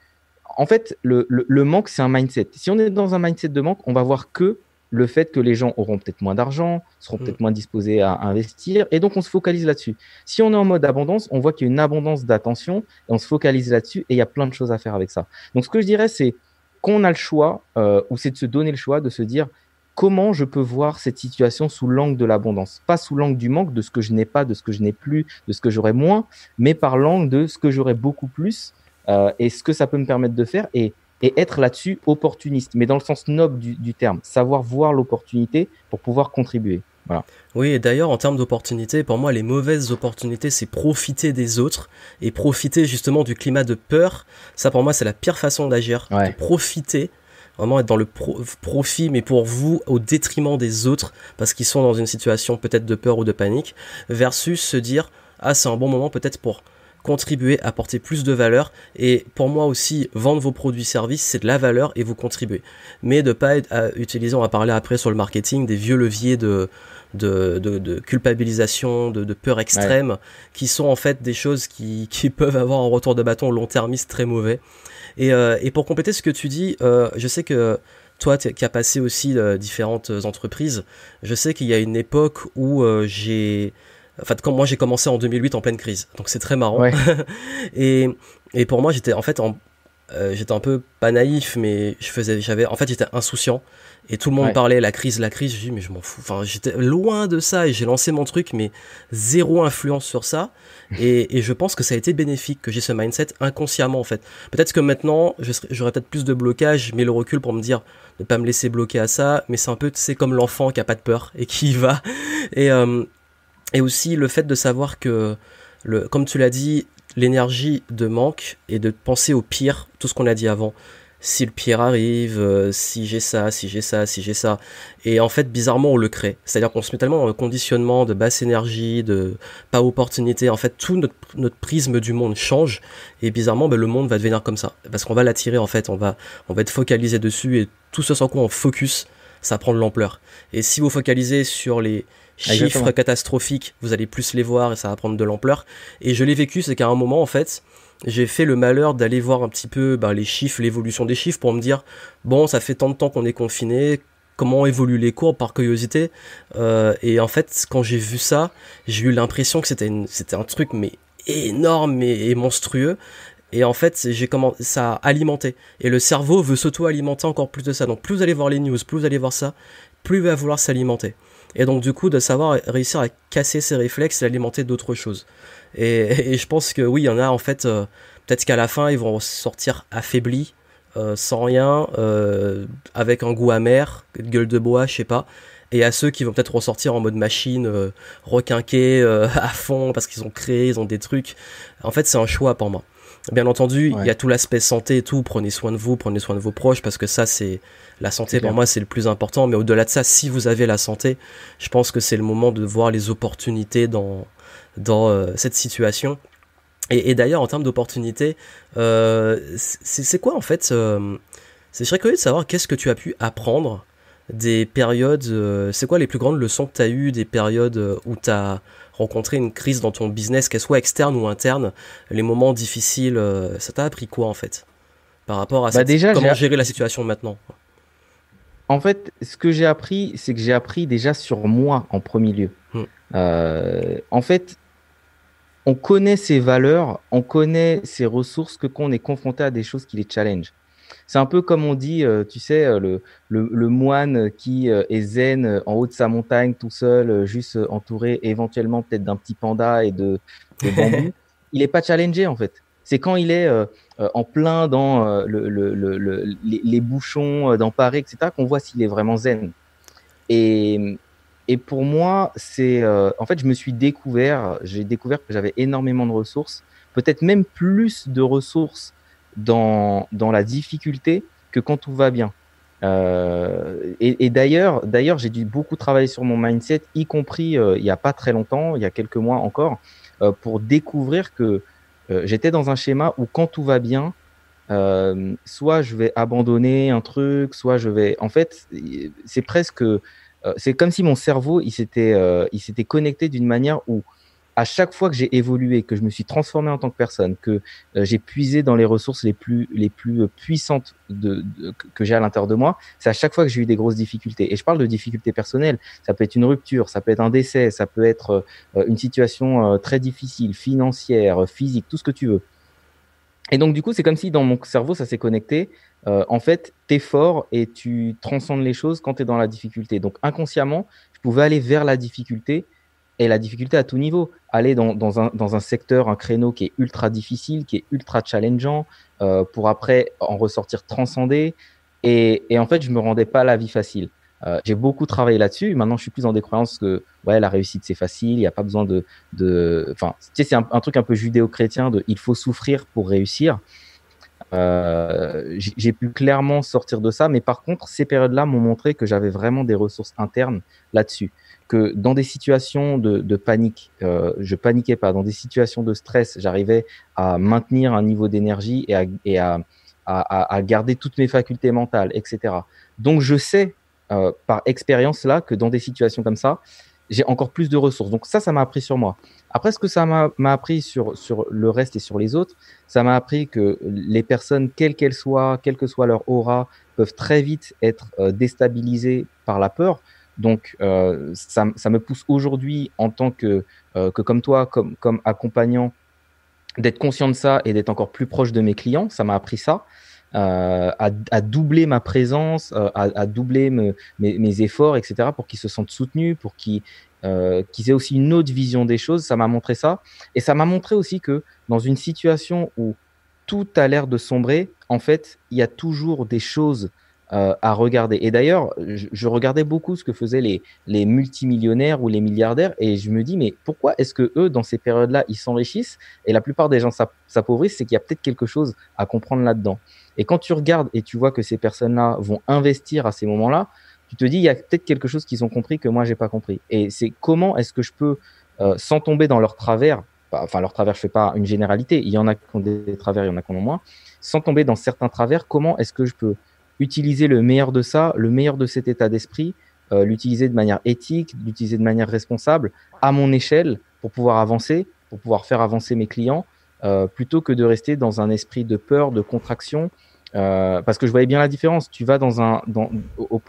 en fait, le, le manque, c'est un mindset. Si on est dans un mindset de manque, on va voir que le fait que les gens auront peut-être moins d'argent, seront mm. peut-être moins disposés à investir, et donc on se focalise là-dessus. Si on est en mode abondance, on voit qu'il y a une abondance d'attention, et on se focalise là-dessus, et il y a plein de choses à faire avec ça. Donc ce que je dirais, c'est qu'on a le choix, euh, ou c'est de se donner le choix de se dire comment je peux voir cette situation sous l'angle de l'abondance? Pas sous l'angle du manque, de ce que je n'ai pas, de ce que je n'ai plus, de ce que j'aurai moins, mais par l'angle de ce que j'aurai beaucoup plus euh, et ce que ça peut me permettre de faire et, être là-dessus opportuniste, mais dans le sens noble du terme, savoir voir l'opportunité pour pouvoir contribuer. Oui, et d'ailleurs, en termes d'opportunités, pour moi, les mauvaises opportunités, c'est profiter des autres et profiter justement du climat de peur. Ça, pour moi, c'est la pire façon d'agir. Ouais. profiter, vraiment être dans le pro profit, mais pour vous, au détriment des autres, parce qu'ils sont dans une situation peut-être de peur ou de panique, versus se dire, ah, c'est un bon moment peut-être pour contribuer, apporter plus de valeur. Et pour moi aussi, vendre vos produits-services, c'est de la valeur et vous contribuez. Mais de pas être à utiliser, on va parler après sur le marketing, des vieux leviers de, de, de, de culpabilisation, de, de, peur extrême, ouais. qui sont en fait des choses qui, (laughs) qui peuvent avoir un retour de bâton long-termiste très mauvais. Et, euh, et pour compléter ce que tu dis, euh, je sais que toi qui as passé aussi euh, différentes entreprises, je sais qu'il y a une époque où j'ai en fait, quand moi j'ai commencé en 2008 en pleine crise, donc c'est très marrant. Ouais. (laughs) et, et pour moi, j'étais en fait en, euh, j'étais un peu pas naïf, mais je faisais, j'avais, en fait, j'étais insouciant et tout le monde parlait la crise, la crise. Je dis mais je m'en fous. Enfin, j'étais loin de ça et j'ai lancé mon truc, mais zéro influence sur ça. Et, et je pense que ça a été bénéfique que j'ai ce mindset inconsciemment en fait. Peut-être que maintenant, j'aurais peut-être plus de blocage, mais le recul pour me dire ne pas me laisser bloquer à ça. Mais c'est un peu, c'est comme l'enfant qui a pas de peur et qui y va. Et euh, et aussi le fait de savoir que le, comme tu l'as dit, l'énergie de manque et de penser au pire, tout ce qu'on a dit avant. Si le pire arrive, euh, si j'ai ça, si j'ai ça, si j'ai ça. Et en fait, bizarrement, on le crée. C'est-à-dire qu'on se met tellement le conditionnement de basse énergie, de pas opportunité. En fait, tout notre, notre prisme du monde change. Et bizarrement, ben, le monde va devenir comme ça. Parce qu'on va l'attirer, en fait. On va, on va être focalisé dessus. Et tout ce sans quoi on focus, ça prend de l'ampleur. Et si vous focalisez sur les, chiffres catastrophiques, vous allez plus les voir et ça va prendre de l'ampleur. Et je l'ai vécu, c'est qu'à un moment, en fait, j'ai fait le malheur d'aller voir un petit peu bah, les chiffres, l'évolution des chiffres pour me dire, bon, ça fait tant de temps qu'on est confiné, comment évoluent les courbes par curiosité. Euh, et en fait, quand j'ai vu ça, j'ai eu l'impression que c'était c'était un truc mais énorme et, monstrueux. Et en fait, j'ai commencé, ça a alimenté. Et le cerveau veut s'auto-alimenter encore plus de ça. Donc plus vous allez voir les news, plus vous allez voir ça, plus il va vouloir s'alimenter. Et donc du coup, de savoir réussir à casser ses réflexes et alimenter d'autres choses. Et, je pense que oui, il y en a en fait, euh, peut-être qu'à la fin, ils vont sortir affaiblis, euh, sans rien, euh, avec un goût amer, gueule de bois, je sais pas. Et à ceux qui vont peut-être ressortir en mode machine, requinqués (laughs) à fond, parce qu'ils ont créé, ils ont des trucs. En fait, c'est un choix pour moi. Bien entendu, il y a tout l'aspect santé et tout. Prenez soin de vous, prenez soin de vos proches, parce que ça, c'est la santé pour moi, c'est le plus important. Mais au-delà de ça, si vous avez la santé, je pense que c'est le moment de voir les opportunités dans dans euh, cette situation. Et, d'ailleurs, en termes d'opportunités, euh, c'est quoi en fait euh, C'est très curieux de savoir qu'est-ce que tu as pu apprendre des périodes. c'est quoi les plus grandes leçons que tu as eues des périodes où tu as rencontrer une crise dans ton business, qu'elle soit externe ou interne, les moments difficiles, euh, ça t'a appris quoi en fait Par rapport à bah, déjà, comment gérer la situation maintenant En fait, ce que j'ai appris, c'est que j'ai appris déjà sur moi en premier lieu. Hmm. Euh, en fait, on connaît ses valeurs, on connaît ses ressources que quand on est confronté à des choses qui les challenge. C'est un peu comme on dit, euh, tu sais, euh, le, le, moine qui euh, est zen en haut de sa montagne tout seul, juste entouré éventuellement peut-être d'un petit panda et de, bambou. (laughs) il n'est pas challengé en fait. C'est quand il est en plein dans le, les, les, bouchons dans Paris, etc., qu'on voit s'il est vraiment zen. Et, et pour moi, c'est en fait, je me suis découvert, j'ai découvert que j'avais énormément de ressources, peut-être même plus de ressources dans, dans la difficulté que quand tout va bien. Euh, et, d'ailleurs, d'ailleurs, j'ai dû beaucoup travailler sur mon mindset, y compris euh, il n'y a pas très longtemps, il y a quelques mois encore, euh, pour découvrir que j'étais dans un schéma où quand tout va bien, soit je vais abandonner un truc, soit je vais. En fait, c'est presque, c'est comme si mon cerveau, il s'était, il s'était connecté d'une manière où à chaque fois que j'ai évolué, que je me suis transformé en tant que personne, que euh, j'ai puisé dans les ressources les plus les plus euh, puissantes que j'ai à l'intérieur de moi, c'est à chaque fois que j'ai eu des grosses difficultés. Et je parle de difficultés personnelles. Ça peut être une rupture, ça peut être un décès, ça peut être euh, une situation très difficile, financière, physique, tout ce que tu veux. Et donc du coup, c'est comme si dans mon cerveau, ça s'est connecté. en fait, t'es fort et tu transcendes les choses quand t'es dans la difficulté. Donc inconsciemment, je pouvais aller vers la difficulté et la difficulté à tout niveau. Aller dans, un, secteur, un créneau qui est ultra difficile, qui est ultra challengeant, euh, pour après en ressortir transcendé. Et, en fait, je me rendais pas la vie facile. Euh, j'ai beaucoup travaillé là-dessus. Maintenant, je suis plus dans des croyances que ouais, la réussite c'est facile. Il n'y a pas besoin de, de, enfin, tu sais, c'est un, un, truc un peu judéo-chrétien de il faut souffrir pour réussir. Euh, j'ai pu clairement sortir de ça, mais par contre, ces périodes-là m'ont montré que j'avais vraiment des ressources internes là-dessus que dans des situations de, panique, euh, je paniquais pas. Dans des situations de stress, j'arrivais à maintenir un niveau d'énergie et, à, et à, à, garder toutes mes facultés mentales, etc. Donc je sais euh, par expérience là que dans des situations comme ça, j'ai encore plus de ressources. Donc ça, ça m'a appris sur moi. Après, ce que ça m'a appris sur, sur le reste et sur les autres, ça m'a appris que les personnes, quelles qu'elles soient, quelle que soit leur aura, peuvent très vite être euh, déstabilisées par la peur. Donc, euh, ça, ça, me pousse aujourd'hui en tant que, euh, que comme toi, comme, comme accompagnant, d'être conscient de ça et d'être encore plus proche de mes clients. Ça m'a appris ça. Euh, à, doubler ma présence, euh, à, doubler mes, efforts, etc., pour qu'ils se sentent soutenus, pour qu'ils euh, aient aussi une autre vision des choses. Ça m'a montré ça. Et ça m'a montré aussi que dans une situation où tout a l'air de sombrer, en fait, il y a toujours des choses euh, à regarder. Et d'ailleurs, je, regardais beaucoup ce que faisaient les, les multimillionnaires ou les milliardaires et je me dis, mais pourquoi est-ce que eux, dans ces périodes-là, ils s'enrichissent? Et la plupart des gens s'appauvrissent C'est qu'il y a peut-être quelque chose à comprendre là-dedans. Et quand tu regardes et tu vois que ces personnes-là vont investir à ces moments-là, tu te dis, il y a peut-être quelque chose qu'ils ont compris que moi, j'ai pas compris. Et c'est comment est-ce que je peux, euh, sans tomber dans leur travers, enfin, leur travers, je fais pas une généralité, il y en a qui ont des travers, il y en a qui ont moins, sans tomber dans certains travers, comment est-ce que je peux utiliser le meilleur de ça, le meilleur de cet état d'esprit, euh, l'utiliser de manière éthique, l'utiliser de manière responsable à mon échelle pour pouvoir avancer, pour pouvoir faire avancer mes clients, euh, plutôt que de rester dans un esprit de peur, de contraction, euh, parce que je voyais bien la différence. Tu vas dans un,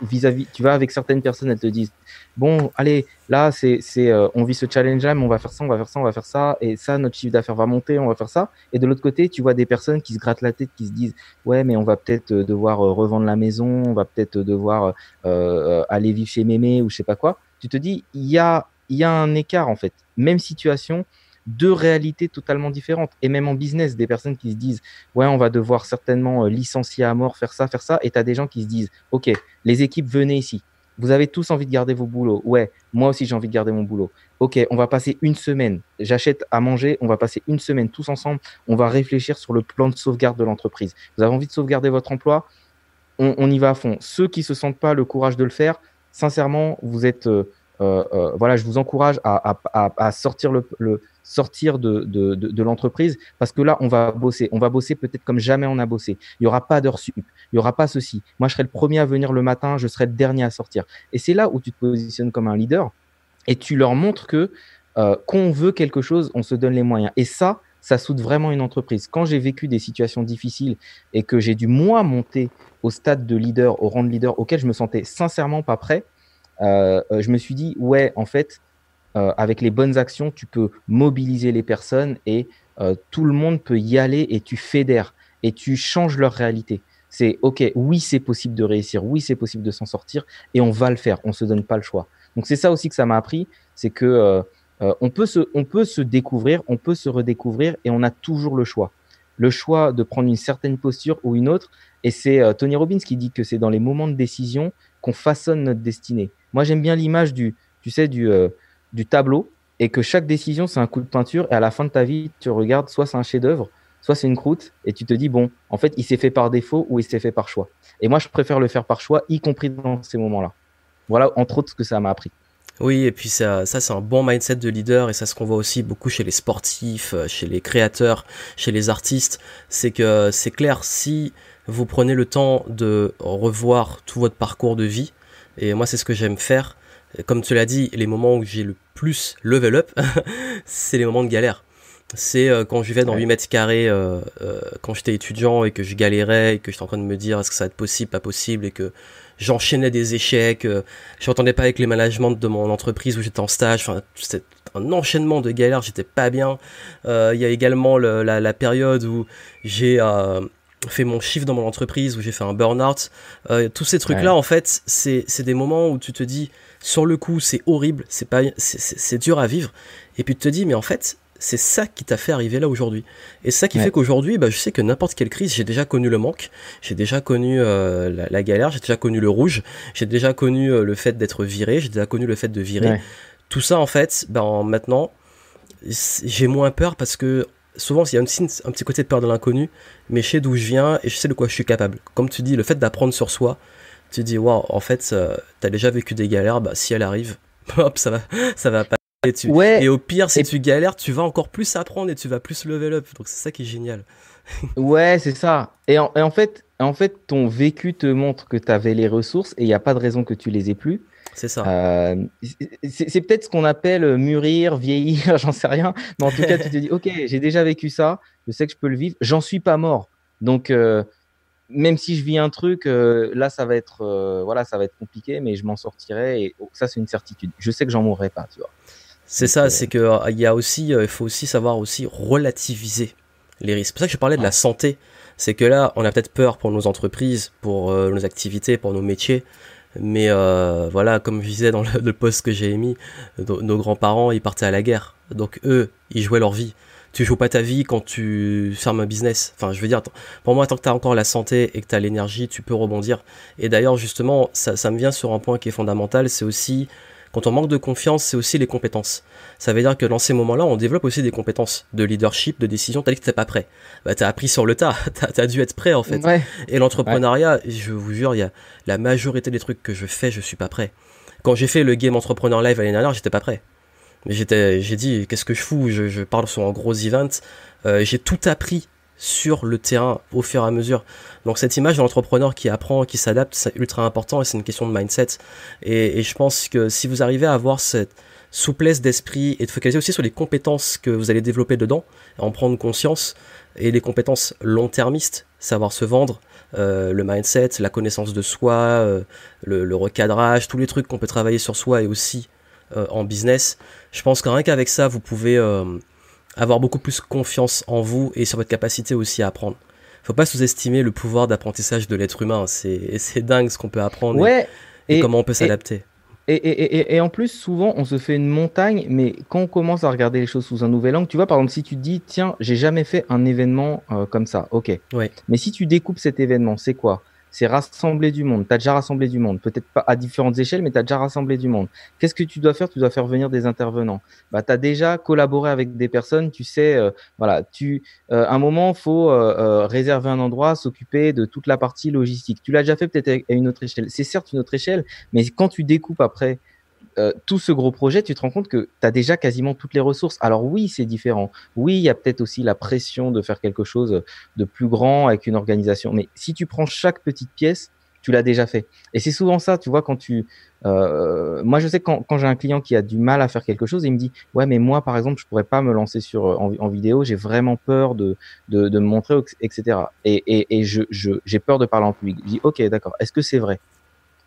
vis-à-vis, tu vas avec certaines personnes, elles te disent, bon, allez, là, c'est, euh, on vit ce challenge-là, mais on va faire ça, on va faire ça, on va faire ça, et ça, notre chiffre d'affaires va monter, on va faire ça. Et de l'autre côté, tu vois des personnes qui se grattent la tête, qui se disent, ouais, mais on va peut-être devoir revendre la maison, on va peut-être devoir aller vivre chez mémé ou je sais pas quoi. Tu te dis, il y a, il y a un écart en fait. Même situation, deux réalités totalement différentes. Et même en business, des personnes qui se disent Ouais, on va devoir certainement euh, licencier à mort, faire ça, faire ça. Et tu as des gens qui se disent Ok, les équipes, venez ici. Vous avez tous envie de garder vos boulots. Ouais, moi aussi j'ai envie de garder mon boulot. Ok, on va passer une semaine. J'achète à manger. On va passer une semaine tous ensemble. On va réfléchir sur le plan de sauvegarde de l'entreprise. Vous avez envie de sauvegarder votre emploi? On, y va à fond. Ceux qui se sentent pas le courage de le faire, sincèrement, vous êtes. Euh, euh, voilà, je vous encourage à, sortir de, l'entreprise parce que là, on va bosser. On va bosser peut-être comme jamais on a bossé. Il n'y aura pas d'heure sup. Il n'y aura pas ceci. Moi, je serai le premier à venir le matin. Je serai le dernier à sortir. Et c'est là où tu te positionnes comme un leader et tu leur montres que euh, quand on veut quelque chose, on se donne les moyens. Et ça, ça soude vraiment une entreprise. Quand j'ai vécu des situations difficiles et que j'ai dû moi monter au stade de leader, au rang de leader auquel je me sentais sincèrement pas prêt, euh, euh, je me suis dit ouais, en fait, euh, avec les bonnes actions, tu peux mobiliser les personnes et tout le monde peut y aller et tu fédères et tu changes leur réalité. C'est OK, oui, c'est possible de réussir, oui, c'est possible de s'en sortir et on va le faire, on se donne pas le choix. Donc c'est ça aussi que ça m'a appris, c'est que on, peut se, on peut se découvrir, on peut se redécouvrir et on a toujours le choix. Le choix de prendre une certaine posture ou une autre. Et c'est Tony Robbins qui dit que c'est dans les moments de décision qu'on façonne notre destinée. Moi, j'aime bien l'image du, tu sais, du, du tableau et que chaque décision, c'est un coup de peinture. Et à la fin de ta vie, tu regardes, soit c'est un chef-d'œuvre, soit c'est une croûte, et tu te dis, bon, en fait, il s'est fait par défaut ou il s'est fait par choix. Et moi, je préfère le faire par choix, y compris dans ces moments-là. Voilà, entre autres, ce que ça m'a appris. Oui, et puis ça, ça c'est un bon mindset de leader, et ça ce qu'on voit aussi beaucoup chez les sportifs, euh, chez les créateurs, chez les artistes, c'est que c'est clair, si vous prenez le temps de revoir tout votre parcours de vie, et moi c'est ce que j'aime faire, comme tu l'as dit, les moments où j'ai le plus level up, (laughs) c'est les moments de galère. C'est euh, quand je vivais dans 8 mètres carrés euh, euh, quand j'étais étudiant et que je galérais et que j'étais en train de me dire est-ce que ça va être possible, pas possible et que j'enchaînais des échecs, je n'entendais pas avec les managements de mon entreprise où j'étais en stage, enfin c'était un enchaînement de galères, j'étais pas bien. Il y a également la, la, période où j'ai fait mon chiffre dans mon entreprise, où j'ai fait un burn-out. tous ces trucs-là, en fait, c'est des moments où tu te dis sur le coup, c'est horrible, c'est pas, c'est dur à vivre. Et puis tu te dis, mais en fait, c'est ça qui t'a fait arriver là aujourd'hui. Et c'est ça qui fait qu'aujourd'hui, bah, je sais que n'importe quelle crise, j'ai déjà connu le manque, j'ai déjà connu euh, la, galère, j'ai déjà connu le rouge, j'ai déjà connu euh, le fait d'être viré, j'ai déjà connu le fait de virer. Tout ça, en fait, ben, maintenant, j'ai moins peur parce que souvent, il y a un, un petit côté de peur de l'inconnu, mais je sais d'où je viens et je sais de quoi je suis capable. Comme tu dis, le fait d'apprendre sur soi, tu dis, waouh, en fait, t'as déjà vécu des galères, bah si elle arrive, (laughs) hop, ça va, ça va pas. Et, tu, et au pire, si tu galères, tu vas encore plus apprendre et tu vas plus level up. Donc c'est ça qui est génial. (laughs) ouais, c'est ça. Et en, en, fait, en fait, ton vécu te montre que tu avais les ressources et il n'y a pas de raison que tu les aies plus. C'est ça. Euh, c'est peut-être ce qu'on appelle mûrir, vieillir, (laughs) j'en sais rien. Mais en tout cas, tu te dis, ok, j'ai déjà vécu ça, je sais que je peux le vivre, j'en suis pas mort. Donc, euh, même si je vis un truc, euh, là, ça va être, euh, voilà, ça va être compliqué, mais je m'en sortirai. Et ça, c'est une certitude. Je sais que j'en mourrai pas, tu vois. C'est ça, c'est que il y a aussi, il faut aussi savoir aussi relativiser les risques. C'est pour ça que je parlais de la santé. C'est que là, on a peut-être peur pour nos entreprises, pour nos activités, pour nos métiers. Mais euh, voilà, comme je disais dans le, post que j'ai émis, nos grands-parents, ils partaient à la guerre. Donc eux, ils jouaient leur vie. Tu joues pas ta vie quand tu fermes un business. Enfin, je veux dire, pour moi, tant que tu as encore la santé et que tu as l'énergie, tu peux rebondir. Et d'ailleurs, justement, ça me vient sur un point qui est fondamental, c'est aussi quand on manque de confiance, c'est aussi les compétences. Ça veut dire que dans ces moments-là, on développe aussi des compétences de leadership, de décision. T'as dit que t'es pas prêt. Bah, t'as appris sur le tas. (laughs) T'as as dû être prêt, en fait. Et l'entrepreneuriat, je vous jure, il y a la majorité des trucs que je fais, je suis pas prêt. Quand j'ai fait le game entrepreneur live l'année dernière, j'étais pas prêt. Mais j'étais, j'ai dit, qu'est-ce que je fous? Je, je parle sur un gros event. Euh, j'ai tout appris sur le terrain au fur et à mesure. Donc cette image de l'entrepreneur qui apprend, qui s'adapte, c'est ultra important et c'est une question de mindset. Et, je pense que si vous arrivez à avoir cette souplesse d'esprit et de focaliser aussi sur les compétences que vous allez développer dedans, en prendre conscience, et les compétences long-termistes, savoir se vendre, euh, le mindset, la connaissance de soi, euh, le, recadrage, tous les trucs qu'on peut travailler sur soi et aussi euh, en business. Je pense que rien qu'avec ça, vous pouvez avoir beaucoup plus confiance en vous et sur votre capacité aussi à apprendre. Faut pas sous-estimer le pouvoir d'apprentissage de l'être humain. C'est, (laughs) c'est dingue ce qu'on peut apprendre ouais, et, comment on peut s'adapter. Et, et, et, en plus, souvent, on se fait une montagne, mais quand on commence à regarder les choses sous un nouvel angle, tu vois, par exemple, si tu te dis, tiens, j'ai jamais fait un événement euh, comme ça, ok. Ouais. Mais si tu découpes cet événement, c'est quoi? C'est rassembler du monde. Tu as déjà rassemblé du monde, peut-être pas à différentes échelles, mais tu as déjà rassemblé du monde. Qu'est-ce que tu dois faire? Tu dois faire venir des intervenants. Bah, tu as déjà collaboré avec des personnes, tu sais, euh, voilà, tu, euh, un moment, faut euh, réserver un endroit, s'occuper de toute la partie logistique. Tu l'as déjà fait peut-être à une autre échelle. C'est certes une autre échelle, mais quand tu découpes après euh, tout ce gros projet, tu te rends compte que tu as déjà quasiment toutes les ressources. Alors oui, c'est différent. Oui, il y a peut-être aussi la pression de faire quelque chose de plus grand avec une organisation. Mais si tu prends chaque petite pièce, tu l'as déjà fait. Et c'est souvent ça, tu vois, quand tu... Euh, moi, je sais quand, quand j'ai un client qui a du mal à faire quelque chose, il me dit, ouais, mais moi, par exemple, je pourrais pas me lancer sur en, vidéo, j'ai vraiment peur de, de, de, me montrer, etc. Et, et, et je, j'ai peur de parler en public. Je dis, ok, d'accord, est-ce que c'est vrai?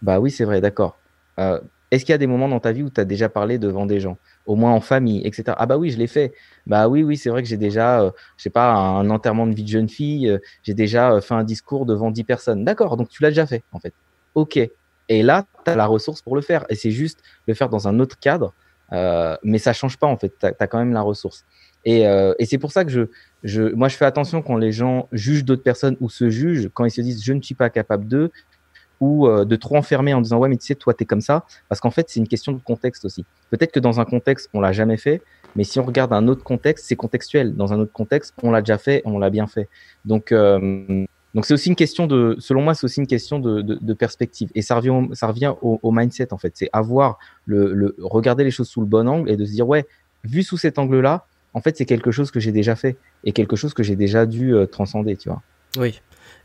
Bah oui, c'est vrai, d'accord. Euh, est-ce qu'il y a des moments dans ta vie où tu as déjà parlé devant des gens, au moins en famille, etc. Ah bah oui, je l'ai fait. Bah oui, oui, c'est vrai que j'ai déjà, euh, je sais pas, un enterrement de vie de jeune fille, euh, j'ai déjà euh, fait un discours devant 10 personnes. D'accord, donc tu l'as déjà fait, en fait. Ok. Et là, tu as la ressource pour le faire. Et c'est juste le faire dans un autre cadre, mais ça change pas, en fait. Tu as, quand même la ressource. Et, et c'est pour ça que je, je, moi, je fais attention quand les gens jugent d'autres personnes ou se jugent, quand ils se disent je ne suis pas capable d'eux, ou euh, de trop enfermer en disant ouais mais tu sais toi t'es comme ça. Parce qu'en fait c'est une question de contexte aussi. Peut-être que dans un contexte on l'a jamais fait mais si on regarde un autre contexte c'est contextuel. Dans un autre contexte on l'a déjà fait on l'a bien fait. Donc euh, donc c'est aussi une question de selon moi c'est aussi une question de, de, perspective. Et ça revient au, ça revient au, mindset en fait. C'est avoir le, le regarder les choses sous le bon angle et de se dire ouais vu sous cet angle là en fait c'est quelque chose que j'ai déjà fait et quelque chose que j'ai déjà dû euh, transcender tu vois. Oui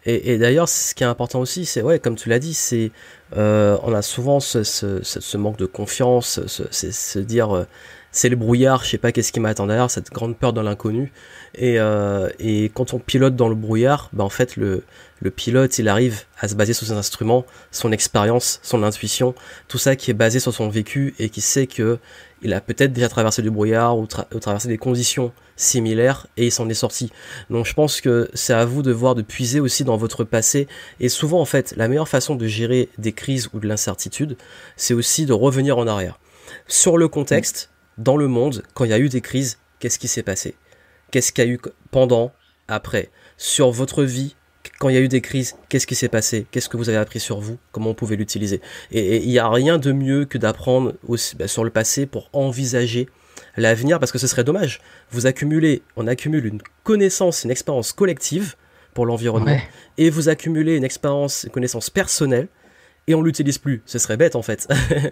et, d'ailleurs, ce qui est important aussi, c'est, ouais, comme tu l'as dit, c'est, euh, on a souvent ce, ce, ce, manque de confiance, se dire, euh, c'est le brouillard, je sais pas qu'est-ce qui m'attend derrière, cette grande peur de l'inconnu. Et, euh, et quand on pilote dans le brouillard, ben en fait, le, le pilote, il arrive à se baser sur ses instruments, son expérience, son intuition, tout ça qui est basé sur son vécu et qui sait que il a peut-être déjà traversé du brouillard ou, traversé des conditions similaires et il s'en est sorti. Donc je pense que c'est à vous de voir, de puiser aussi dans votre passé. Et souvent en fait, la meilleure façon de gérer des crises ou de l'incertitude, c'est aussi de revenir en arrière. Sur le contexte, dans le monde, quand il y a eu des crises, qu'est-ce qui s'est passé? Qu'est-ce qu'il y a eu pendant, après? Sur votre vie, quand il y a eu des crises, qu'est-ce qui s'est passé? Qu'est-ce que vous avez appris sur vous? Comment on pouvait l'utiliser? Et il n'y a rien de mieux que d'apprendre bah, sur le passé pour envisager l'avenir, parce que ce serait dommage. Vous accumulez, on accumule une connaissance, une expérience collective pour l'environnement, et vous accumulez une expérience, une connaissance personnelle et on l'utilise plus. Ce serait bête en fait.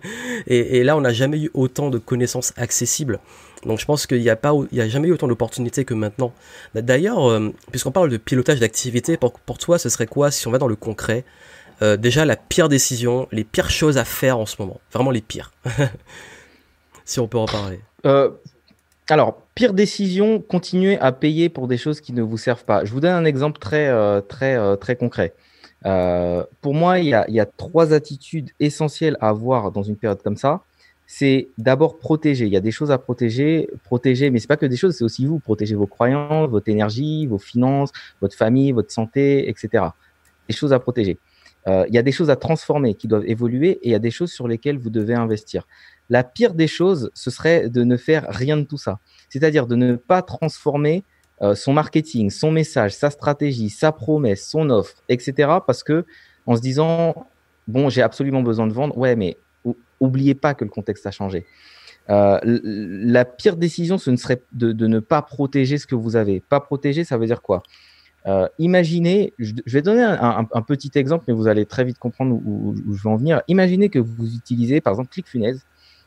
(laughs) et, là, on n'a jamais eu autant de connaissances accessibles. Donc je pense qu'il n'y a pas, il y a jamais eu autant d'opportunités que maintenant. D'ailleurs, euh, puisqu'on parle de pilotage d'activité, pour, pour, toi, ce serait quoi si on va dans le concret euh, Déjà, la pire décision, les pires choses à faire en ce moment, vraiment les pires. (laughs) si on peut en parler. Euh, alors, pire décision, continuer à payer pour des choses qui ne vous servent pas. Je vous donne un exemple très, très, très concret. Euh, pour moi, il y, a, il y, a, trois attitudes essentielles à avoir dans une période comme ça. c'est d'abord protéger. Il y a des choses à protéger, protéger, mais c'est pas que des choses, c'est aussi vous protéger vos croyances, votre énergie, vos finances, votre famille, votre santé, etc. Des choses à protéger. Euh, il y a des choses à transformer qui doivent évoluer et il y a des choses sur lesquelles vous devez investir. La pire des choses, ce serait de ne faire rien de tout ça. C'est-à-dire de ne pas transformer euh, son marketing, son message, sa stratégie, sa promesse, son offre, etc. Parce que en se disant, bon, j'ai absolument besoin de vendre, ouais, mais oubliez pas que le contexte a changé. Euh, la pire décision, ce ne serait de, ne pas protéger ce que vous avez. Pas protéger, ça veut dire quoi? Euh, Imaginez, je, vais donner un, petit exemple, mais vous allez très vite comprendre où, où, je veux en venir. Imaginez que vous utilisez par exemple ClickFunnels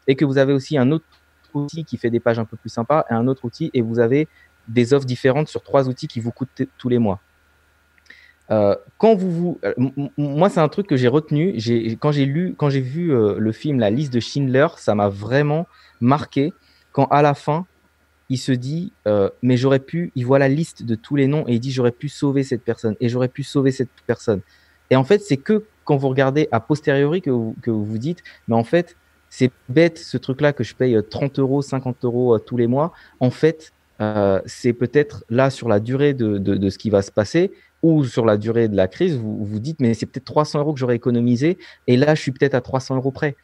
et que vous avez aussi un autre outil qui fait des pages un peu plus sympas et un autre outil et vous avez des offres différentes sur trois outils qui vous coûtent tous les mois. Euh, quand vous, euh, moi c'est un truc que j'ai retenu. Quand j'ai lu, quand j'ai vu euh, le film La liste de Schindler, ça m'a vraiment marqué. Quand à la fin, il se dit, mais j'aurais pu, il voit la liste de tous les noms et il dit j'aurais pu sauver cette personne et j'aurais pu sauver cette personne. Et en fait, c'est que quand vous regardez a posteriori que vous vous dites, mais en fait, c'est bête ce truc-là que je paye 30 euros, 50 euros tous les mois. En fait, euh, c'est peut-être là sur la durée de, ce qui va se passer ou sur la durée de la crise, vous vous dites, mais c'est peut-être 300 euros que j'aurais économisé et là, je suis peut-être à 300 euros près.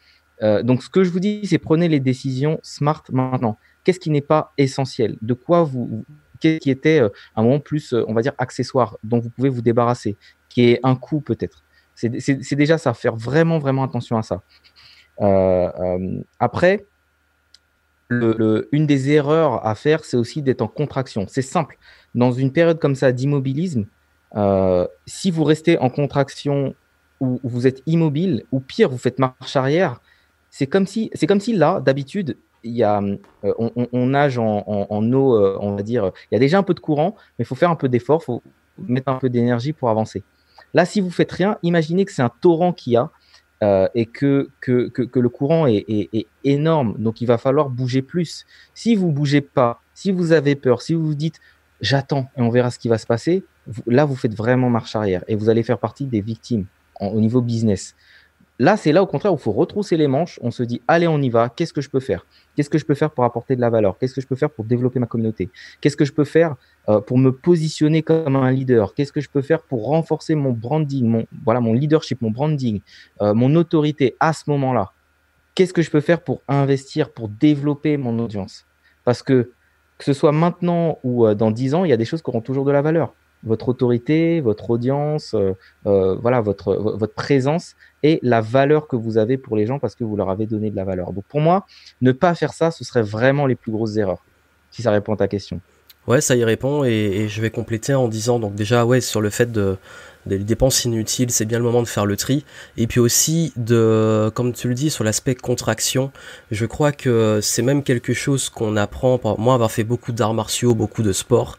Euh, donc, ce que je vous dis, c'est prenez les décisions smart maintenant. Qu'est-ce qui n'est pas essentiel? De quoi vous, qu'est-ce qui était euh, un moment plus, on va dire, accessoire, dont vous pouvez vous débarrasser, qui est un coût peut-être? C'est déjà ça, faire vraiment, vraiment attention à ça. Après, le, une des erreurs à faire, c'est aussi d'être en contraction. C'est simple. Dans une période comme ça d'immobilisme, euh, si vous restez en contraction ou vous êtes immobile, ou pire, vous faites marche arrière, c'est comme si, comme si là, d'habitude, il y a, euh, on, nage en, eau, euh, on va dire, il y a déjà un peu de courant, mais il faut faire un peu d'effort, il faut mettre un peu d'énergie pour avancer. Là, si vous faites rien, imaginez que c'est un torrent qui a euh, et que, que, que, le courant est, est, énorme, donc il va falloir bouger plus. Si vous bougez pas, si vous avez peur, si vous vous dites j'attends et on verra ce qui va se passer, là vous faites vraiment marche arrière et vous allez faire partie des victimes au niveau business. Là, c'est là au contraire où il faut retrousser les manches. On se dit, allez, on y va. Qu'est-ce que je peux faire? Qu'est-ce que je peux faire pour apporter de la valeur? Qu'est-ce que je peux faire pour développer ma communauté? Qu'est-ce que je peux faire euh, pour me positionner comme un leader? Qu'est-ce que je peux faire pour renforcer mon branding, mon leadership, mon branding, euh, mon autorité à ce moment-là? Qu'est-ce que je peux faire pour investir, pour développer mon audience? Parce que que ce soit maintenant ou euh, dans dix ans, il y a des choses qui auront toujours de la valeur votre autorité, votre audience, euh, euh, voilà, votre, votre présence et la valeur que vous avez pour les gens parce que vous leur avez donné de la valeur. Donc pour moi, ne pas faire ça, ce serait vraiment les plus grosses erreurs, si ça répond à ta question. Ouais, ça y répond et, je vais compléter en disant donc déjà ouais sur le fait de des dépenses inutiles, c'est bien le moment de faire le tri et puis aussi de comme tu le dis sur l'aspect contraction, je crois que c'est même quelque chose qu'on apprend moi avoir fait beaucoup d'arts martiaux, beaucoup de sport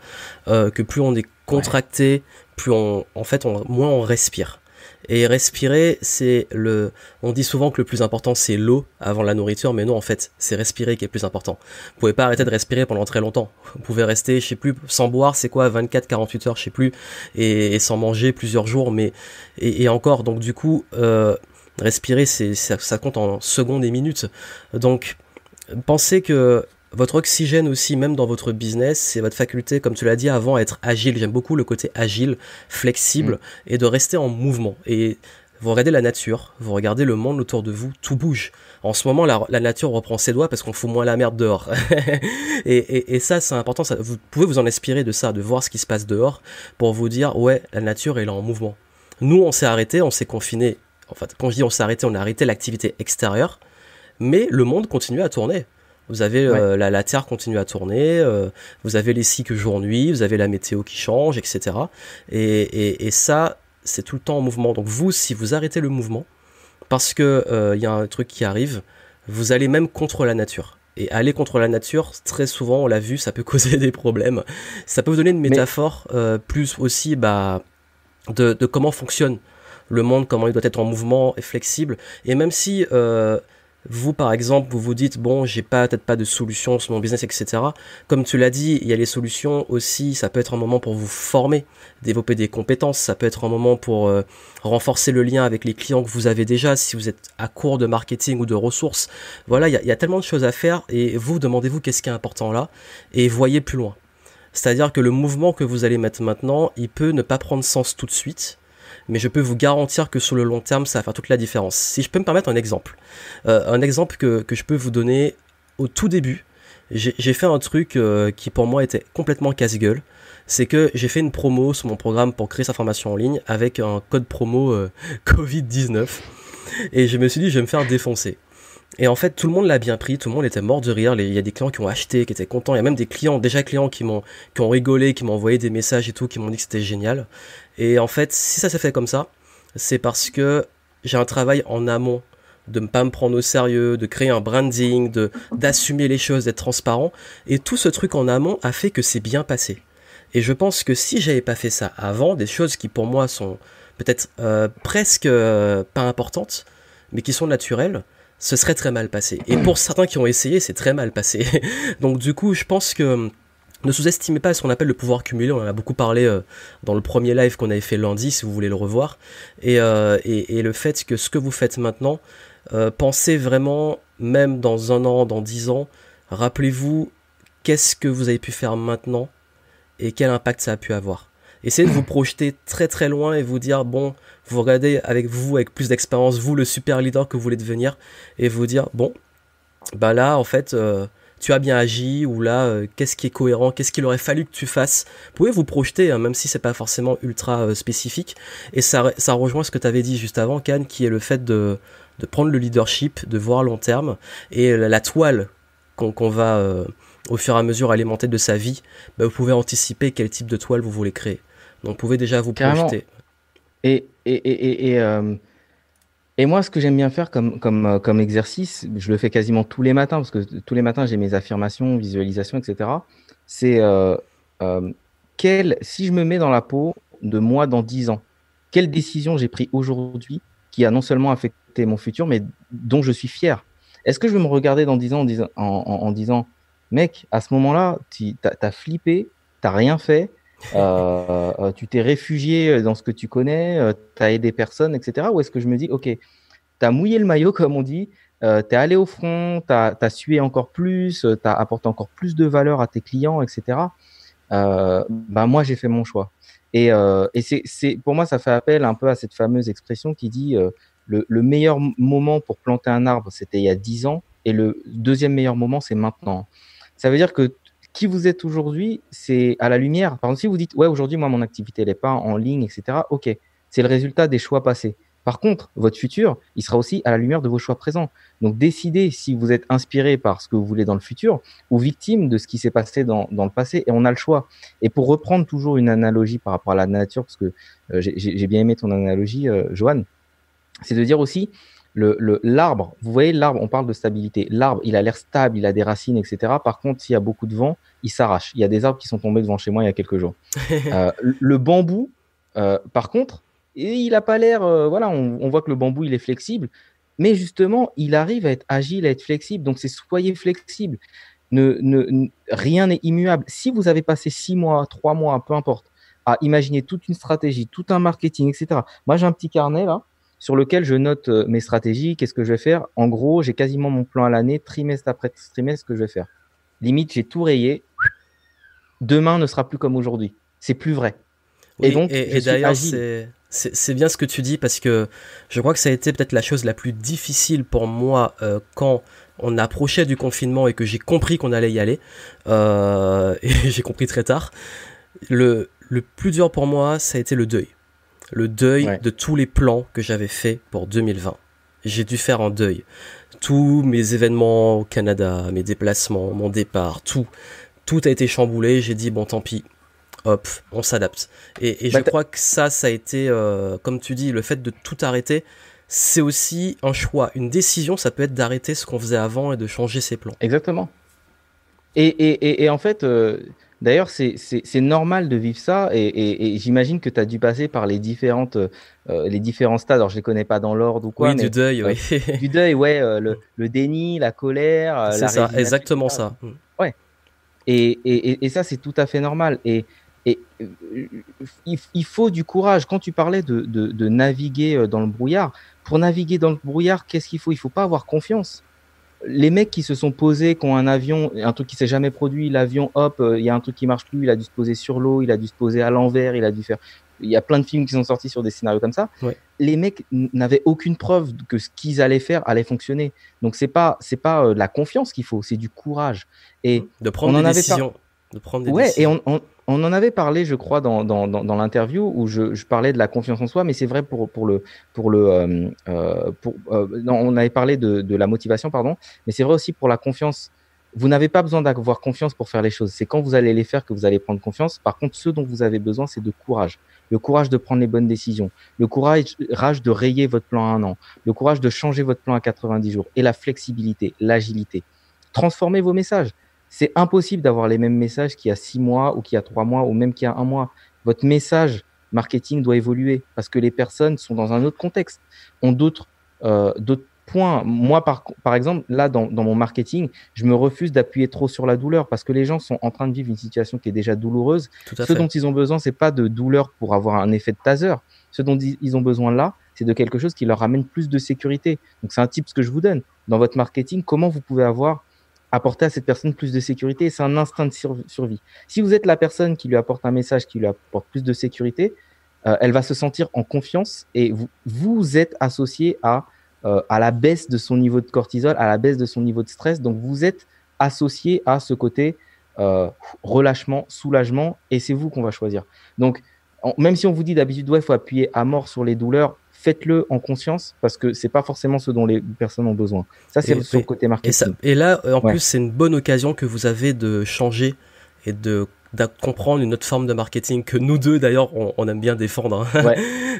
euh, que plus on est contracté, plus on en fait on, moins on respire. Et respirer, c'est le. On dit souvent que le plus important c'est l'eau avant la nourriture, mais non, en fait, c'est respirer qui est plus important. Vous pouvez pas arrêter de respirer pendant très longtemps. Vous pouvez rester, je sais plus, sans boire, c'est quoi, 24, 48 heures, je sais plus, et, sans manger plusieurs jours, mais et, encore. Donc du coup, euh, respirer, c'est ça, ça compte en secondes et minutes. Donc pensez que votre oxygène aussi, même dans votre business, c'est votre faculté, comme tu l'as dit avant, à être agile. J'aime beaucoup le côté agile, flexible mm. et de rester en mouvement. Et vous regardez la nature, vous regardez le monde autour de vous, tout bouge. En ce moment, la, nature reprend ses doigts parce qu'on fout moins la merde dehors. (laughs) et, ça, c'est important. vous pouvez vous en inspirer de ça, de voir ce qui se passe dehors pour vous dire, ouais, la nature, elle est en mouvement. Nous, on s'est arrêté, on s'est confiné. En fait, quand je dis on s'est arrêté, on a arrêté l'activité extérieure. Mais le monde continue à tourner. Vous avez euh, la, Terre continue à tourner, euh, vous avez les cycles jour-nuit, vous avez la météo qui change, etc. Et, ça, c'est tout le temps en mouvement. Donc vous, si vous arrêtez le mouvement, parce que euh, il y a un truc qui arrive, vous allez même contre la nature. Et aller contre la nature, très souvent, on l'a vu, ça peut (laughs) causer des problèmes. Ça peut vous donner une métaphore plus aussi bah, de, de, comment fonctionne le monde, comment il doit être en mouvement et flexible. Et même si vous, par exemple, vous vous dites, bon, j'ai pas, peut-être pas de solution sur mon business, etc. Comme tu l'as dit, il y a les solutions aussi, ça peut être un moment pour vous former, développer des compétences, ça peut être un moment pour euh, renforcer le lien avec les clients que vous avez déjà, si vous êtes à court de marketing ou de ressources. Voilà, il y il y a tellement de choses à faire et vous, demandez-vous qu'est-ce qui est important là et voyez plus loin. C'est-à-dire que le mouvement que vous allez mettre maintenant, il peut ne pas prendre sens tout de suite, mais je peux vous garantir que sur le long terme, ça va faire toute la différence. Si je peux me permettre un exemple, euh, un exemple que, que, je peux vous donner au tout début, j'ai fait un truc euh, qui pour moi était complètement casse-gueule. C'est que j'ai fait une promo sur mon programme pour créer sa formation en ligne avec un code promo euh, (laughs) Covid-19. Et je me suis dit, je vais me faire défoncer. Et en fait, tout le monde l'a bien pris, tout le monde était mort de rire. Il y a des clients qui ont acheté, qui étaient contents. Il y a même des clients, déjà clients qui m'ont, qui ont rigolé, qui m'ont envoyé des messages et tout, qui m'ont dit que c'était génial. Et en fait, si ça s'est fait comme ça, c'est parce que j'ai un travail en amont de ne pas me prendre au sérieux, de créer un branding, de d'assumer les choses, d'être transparent. Et tout ce truc en amont a fait que c'est bien passé. Et je pense que si j'avais pas fait ça avant, des choses qui pour moi sont peut-être euh, presque euh, pas importantes, mais qui sont naturelles, ce serait très mal passé. Et pour certains qui ont essayé, c'est très mal passé. (laughs) Donc du coup, je pense que ne sous-estimez pas ce qu'on appelle le pouvoir cumulé. On en a beaucoup parlé euh, dans le premier live qu'on avait fait lundi, si vous voulez le revoir. Et, euh, et, le fait que ce que vous faites maintenant, euh, pensez vraiment, même dans un an, dans dix ans, rappelez-vous qu'est-ce que vous avez pu faire maintenant et quel impact ça a pu avoir. Essayez de vous projeter très très loin et vous dire bon, vous regardez avec vous, avec plus d'expérience, vous le super leader que vous voulez devenir, et vous dire bon, bah là en fait, euh, tu as bien agi, ou là, euh, qu'est-ce qui est cohérent, qu'est-ce qu'il aurait fallu que tu fasses. Vous pouvez vous projeter, hein, même si c'est pas forcément ultra euh, spécifique, et ça, ça rejoint ce que tu avais dit juste avant, Can, qui est le fait de, prendre le leadership, de voir long terme, et la, toile qu'on va au fur et à mesure alimenter de sa vie, bah, vous pouvez anticiper quel type de toile vous voulez créer. Donc vous pouvez déjà vous projeter. Et, et, et, et, euh, et, moi, ce que j'aime bien faire comme, comme, euh, comme exercice, je le fais quasiment tous les matins, parce que tous les matins, j'ai mes affirmations, visualisations, etc. C'est euh, euh, si je me mets dans la peau de moi dans 10 ans, quelle décision j'ai pris aujourd'hui qui a non seulement affecté mon futur, mais dont je suis fier? Est-ce que je vais me regarder dans 10 ans en disant, en, en, disant mec, à ce moment-là, tu as, flippé, tu rien fait, euh, euh, tu t'es réfugié dans ce que tu connais, euh, tu as aidé personne, etc. Ou est-ce que je me dis, OK, tu as mouillé le maillot, (laughs) comme on dit, euh, tu es allé au front, tu as, sué encore plus, tu as apporté encore plus de valeur à tes clients, etc. Euh, bah moi, j'ai fait mon choix. Et, et c'est, pour moi, ça fait appel un peu à cette fameuse expression qui dit le, le, meilleur moment pour planter un arbre, c'était il y a 10 ans, et le deuxième meilleur moment, c'est maintenant. Ça veut dire que qui vous êtes aujourd'hui, c'est à la lumière. Par exemple, si vous dites, ouais, aujourd'hui, moi, mon activité, elle n'est pas en ligne, etc., ok, c'est le résultat des choix passés. Par contre, votre futur, il sera aussi à la lumière de vos choix présents. Donc, décidez si vous êtes inspiré par ce que vous voulez dans le futur ou victime de ce qui s'est passé dans, dans, le passé, et on a le choix. Et pour reprendre toujours une analogie par rapport à la nature, parce que euh, j'ai bien aimé ton analogie, euh, Joanne, c'est de dire aussi, le l'arbre, vous voyez l'arbre, on parle de stabilité. L'arbre, il a l'air stable, il a des racines, etc. Par contre, s'il y a beaucoup de vent, il s'arrache. Il y a des arbres qui sont tombés devant chez moi il y a quelques jours. (laughs) euh, le bambou, euh, par contre, il a pas l'air. Euh, voilà, on, on, voit que le bambou, il est flexible, mais justement, il arrive à être agile, à être flexible. Donc, c'est soyez flexible. Ne, ne, rien n'est immuable. Si vous avez passé six mois, trois mois, peu importe, à imaginer toute une stratégie, tout un marketing, etc. Moi, j'ai un petit carnet là sur lequel je note euh, mes stratégies, qu'est-ce que je vais faire? En gros, j'ai quasiment mon plan à l'année, trimestre après trimestre, ce que je vais faire. Limite, j'ai tout rayé. Demain ne sera plus comme aujourd'hui. C'est plus vrai. et donc, et, d'ailleurs, c'est bien ce que tu dis parce que je crois que ça a été peut-être la chose la plus difficile pour moi euh, quand on approchait du confinement et que j'ai compris qu'on allait y aller. Euh, (laughs) et j'ai compris très tard. Le, le plus dur pour moi, ça a été le deuil le deuil de tous les plans que j'avais fait pour 2020. J'ai dû faire un deuil. Tous mes événements au Canada, mes déplacements, mon départ, tout, tout a été chamboulé. J'ai dit bon, tant pis. Hop, on s'adapte. Et, je bah, crois que ça, ça a été, euh, comme tu dis, le fait de tout arrêter, c'est aussi un choix, une décision. Ça peut être d'arrêter ce qu'on faisait avant et de changer ses plans. Exactement. Et, et, et en fait, euh, D'ailleurs, c'est normal de vivre ça et, j'imagine que tu as dû passer par les différentes euh, les différents stades. Alors, je les connais pas dans l'ordre ou quoi. Oui, du deuil, oui. (laughs) du deuil, ouais. le, le, déni, la colère. C'est ça, exactement ça. Ouais. Et, et, ça, c'est tout à fait normal. Et, il, faut du courage. Quand tu parlais de, de, de, naviguer dans le brouillard, pour naviguer dans le brouillard, qu'est-ce qu'il faut? Il faut pas avoir confiance les mecs qui se sont posés, qui ont un avion, un truc qui s'est jamais produit, l'avion, hop, euh, il y a un truc qui marche plus, il a dû se poser sur l'eau, il a dû se poser à l'envers, il a dû faire. Il y a plein de films qui sont sortis sur des scénarios comme ça. Les mecs n'avaient aucune preuve que ce qu'ils allaient faire allait fonctionner. Donc c'est pas c'est pas euh, la confiance qu'il faut, c'est du courage et de prendre des décisions. De prendre des ouais, et on, on en avait parlé, je crois, dans, dans, dans, l'interview où je, je, parlais de la confiance en soi, mais c'est vrai pour, pour le. Pour le euh, euh pour, euh, non, on avait parlé de, de, la motivation, pardon, mais c'est vrai aussi pour la confiance. Vous n'avez pas besoin d'avoir confiance pour faire les choses. C'est quand vous allez les faire que vous allez prendre confiance. Par contre, ce dont vous avez besoin, c'est de courage. Le courage de prendre les bonnes décisions. Le courage de rayer votre plan à un an. Le courage de changer votre plan à 90 jours. Et la flexibilité, l'agilité. Transformez vos messages. C'est impossible d'avoir les mêmes messages qu'il y a six mois ou qu'il y a trois mois ou même qu'il y a un mois. Votre message marketing doit évoluer parce que les personnes sont dans un autre contexte, ont d'autres euh, points. Moi, par, par exemple, là, dans, dans mon marketing, je me refuse d'appuyer trop sur la douleur parce que les gens sont en train de vivre une situation qui est déjà douloureuse. Ce dont ils ont besoin, c'est pas de douleur pour avoir un effet de taser. Ce dont ils ont besoin là, c'est de quelque chose qui leur amène plus de sécurité. Donc, c'est un type ce que je vous donne. Dans votre marketing, comment vous pouvez avoir apporter à cette personne plus de sécurité. C'est un instinct de survie. Si vous êtes la personne qui lui apporte un message qui lui apporte plus de sécurité, euh, elle va se sentir en confiance et vous, vous êtes associé à, euh, à la baisse de son niveau de cortisol, à la baisse de son niveau de stress. Donc vous êtes associé à ce côté euh, relâchement, soulagement et c'est vous qu'on va choisir. Donc même si on vous dit d'habitude, ouais, il faut appuyer à mort sur les douleurs, faites-le en conscience parce que c'est pas forcément ce dont les personnes ont besoin. Ça, c'est le côté marketing. Et, là, en plus, c'est une bonne occasion que vous avez de changer et de comprendre une autre forme de marketing que nous deux d'ailleurs on, aime bien défendre hein.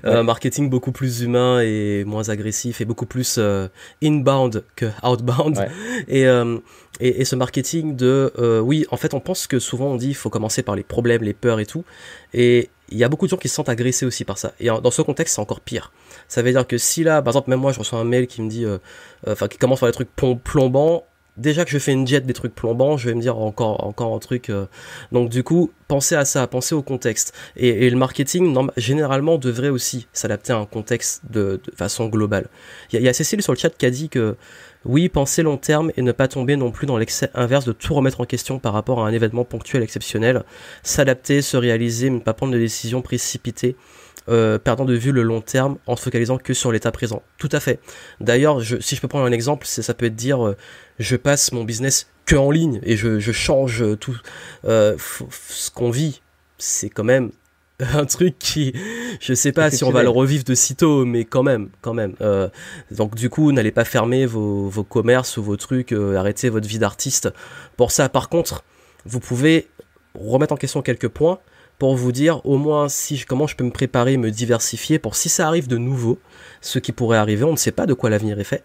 un (laughs) marketing beaucoup plus humain et moins agressif et beaucoup plus euh, inbound que outbound euh, et, et, ce marketing de euh, oui en fait on pense que souvent on dit il faut commencer par les problèmes les peurs et tout et il y a beaucoup de gens qui se sentent agressés aussi par ça. Et dans ce contexte, c'est encore pire. Ça veut dire que si là, par exemple, même moi, je reçois un mail qui me dit, euh, euh, enfin, qui commence par des trucs plombants, déjà que je fais une jet des trucs plombants, je vais me dire encore encore un truc. Euh. Donc du coup, pensez à ça, pensez au contexte. Et, le marketing, généralement, devrait aussi s'adapter à un contexte de, façon globale. Il y, y, a Cécile sur le chat qui a dit que oui, penser long terme et ne pas tomber non plus dans l'excès inverse de tout remettre en question par rapport à un événement ponctuel exceptionnel. S'adapter, se réaliser, ne pas prendre de décisions précipitées. Euh, perdant de vue le long terme en se focalisant que sur l'état présent. Tout à fait. D'ailleurs, si je peux prendre un exemple, ça peut être dire euh, je passe mon business que en ligne et je, change tout euh, ce qu'on vit. C'est quand même (laughs) un truc qui, je sais pas si on va le revivre de sitôt, mais quand même, quand même. Euh, donc du coup, n'allez pas fermer vos, vos commerces ou vos trucs, euh, arrêtez votre vie d'artiste. Pour ça, par contre, vous pouvez remettre en question quelques points pour vous dire au moins si comment je peux me préparer, me diversifier pour si ça arrive de nouveau, ce qui pourrait arriver, on ne sait pas de quoi l'avenir est fait.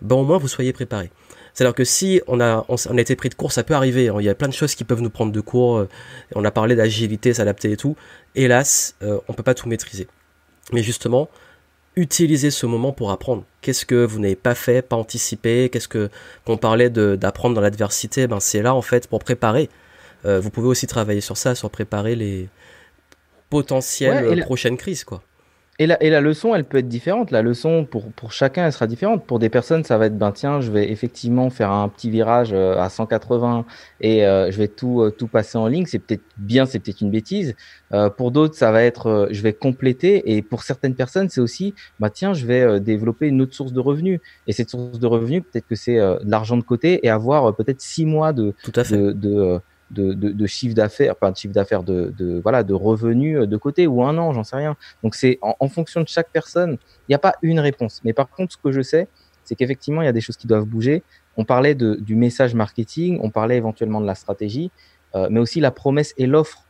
Ben au moins vous soyez préparés. C'est-à-dire que si on a, on, a été pris de court, ça peut arriver. Hein. Il y a plein de choses qui peuvent nous prendre de court. Euh, on a parlé d'agilité, s'adapter et tout. Hélas, euh, on peut pas tout maîtriser. Mais justement, utilisez ce moment pour apprendre. Qu'est-ce que vous n'avez pas fait, pas anticipé? Qu'est-ce que qu'on parlait d'apprendre dans l'adversité? Ben c'est là en fait pour préparer. Euh, vous pouvez aussi travailler sur ça, sur préparer les potentielles prochaines crises, quoi. Et la, et la leçon, elle peut être différente. La leçon, pour, pour chacun, elle sera différente. Pour des personnes, ça va être, ben tiens, je vais effectivement faire un petit virage euh, à 180 et euh, je vais tout, euh, tout passer en ligne. C'est peut-être bien, c'est peut-être une bêtise. pour d'autres, ça va être, je vais compléter. Et pour certaines personnes, c'est aussi, bah tiens, je vais développer une autre source de revenus. Et cette source de revenus, peut-être que c'est de l'argent de côté et avoir peut-être six mois de, tout à fait. de, de de, de, de chiffre d'affaires, pas de chiffre d'affaires, de, de, voilà, de revenus de côté ou un an, j'en sais rien. Donc c'est en, fonction de chaque personne, il n'y a pas une réponse. Mais par contre, ce que je sais, c'est qu'effectivement, il y a des choses qui doivent bouger. On parlait de, du message marketing, on parlait éventuellement de la stratégie, euh, mais aussi la promesse et l'offre.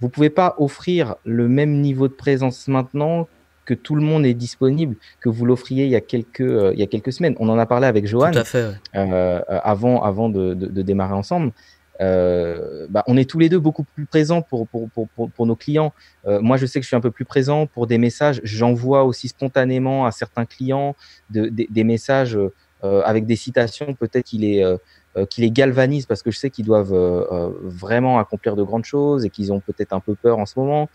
Vous pouvez pas offrir le même niveau de présence maintenant que tout le monde est disponible, que vous l'offriez il y a quelques euh, il y a quelques semaines. On en a parlé avec Johan Tout à fait, euh, avant avant de, de, de démarrer ensemble. Euh, bah, on est tous les deux beaucoup plus présents pour, pour, pour, pour, nos clients. Euh, moi, je sais que je suis un peu plus présent pour des messages. J'envoie aussi spontanément à certains clients de, des messages euh, avec des citations. Peut-être qu'il est qui les galvanisent parce que je sais qu'ils doivent vraiment accomplir de grandes choses et qu'ils ont peut-être un peu peur en ce moment.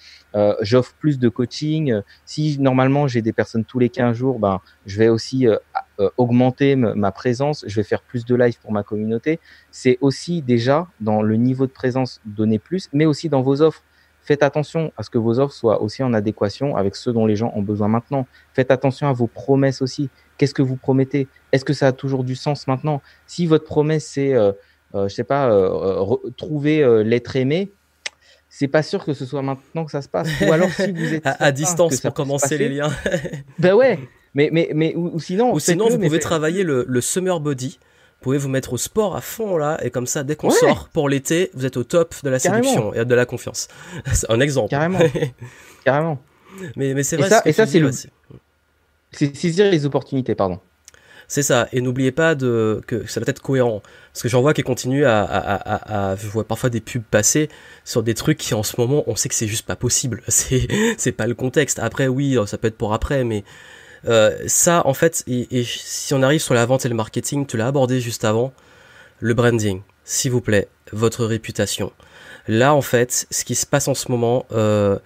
J'offre plus de coaching. Si normalement j'ai des personnes tous les 15 jours, ben, je vais aussi augmenter ma présence, je vais faire plus de live pour ma communauté. C'est aussi déjà dans le niveau de présence donner plus, mais aussi dans vos offres. Faites attention à ce que vos offres soient aussi en adéquation avec ceux dont les gens ont besoin maintenant. Faites attention à vos promesses aussi. Qu'est-ce que vous promettez? Est-ce que ça a toujours du sens maintenant? Si votre promesse c'est, euh, euh, je sais pas, euh, trouver l'être aimé, c'est pas sûr que ce soit maintenant que ça se passe. Ou alors si vous êtes (laughs) à, distance pour commencer les liens. ben ouais. (laughs) Mais mais mais ou, sinon. Ou sinon vous pouvez travailler le, le summer body. Vous pouvez vous mettre au sport à fond là et comme ça dès qu'on sort pour l'été vous êtes au top de la séduction et de la confiance. (laughs) C'est un exemple. Carrément. (laughs) Carrément. Mais mais c'est vrai. Et ça, et ça c'est le. C'est saisir les opportunités, pardon. C'est ça. Et n'oubliez pas de, que ça doit être cohérent. Parce que j'en vois qui continuent à, à, à, à, je vois parfois des pubs passer sur des trucs qui en ce moment, on sait que c'est juste pas possible. (laughs) C'est, c'est pas le contexte. Après, oui, ça peut être pour après, mais euh, ça, en fait, et, si on arrive sur la vente et le marketing, tu l'as abordé juste avant, le branding, s'il vous plaît, votre réputation. Là, en fait, ce qui se passe en ce moment, euh,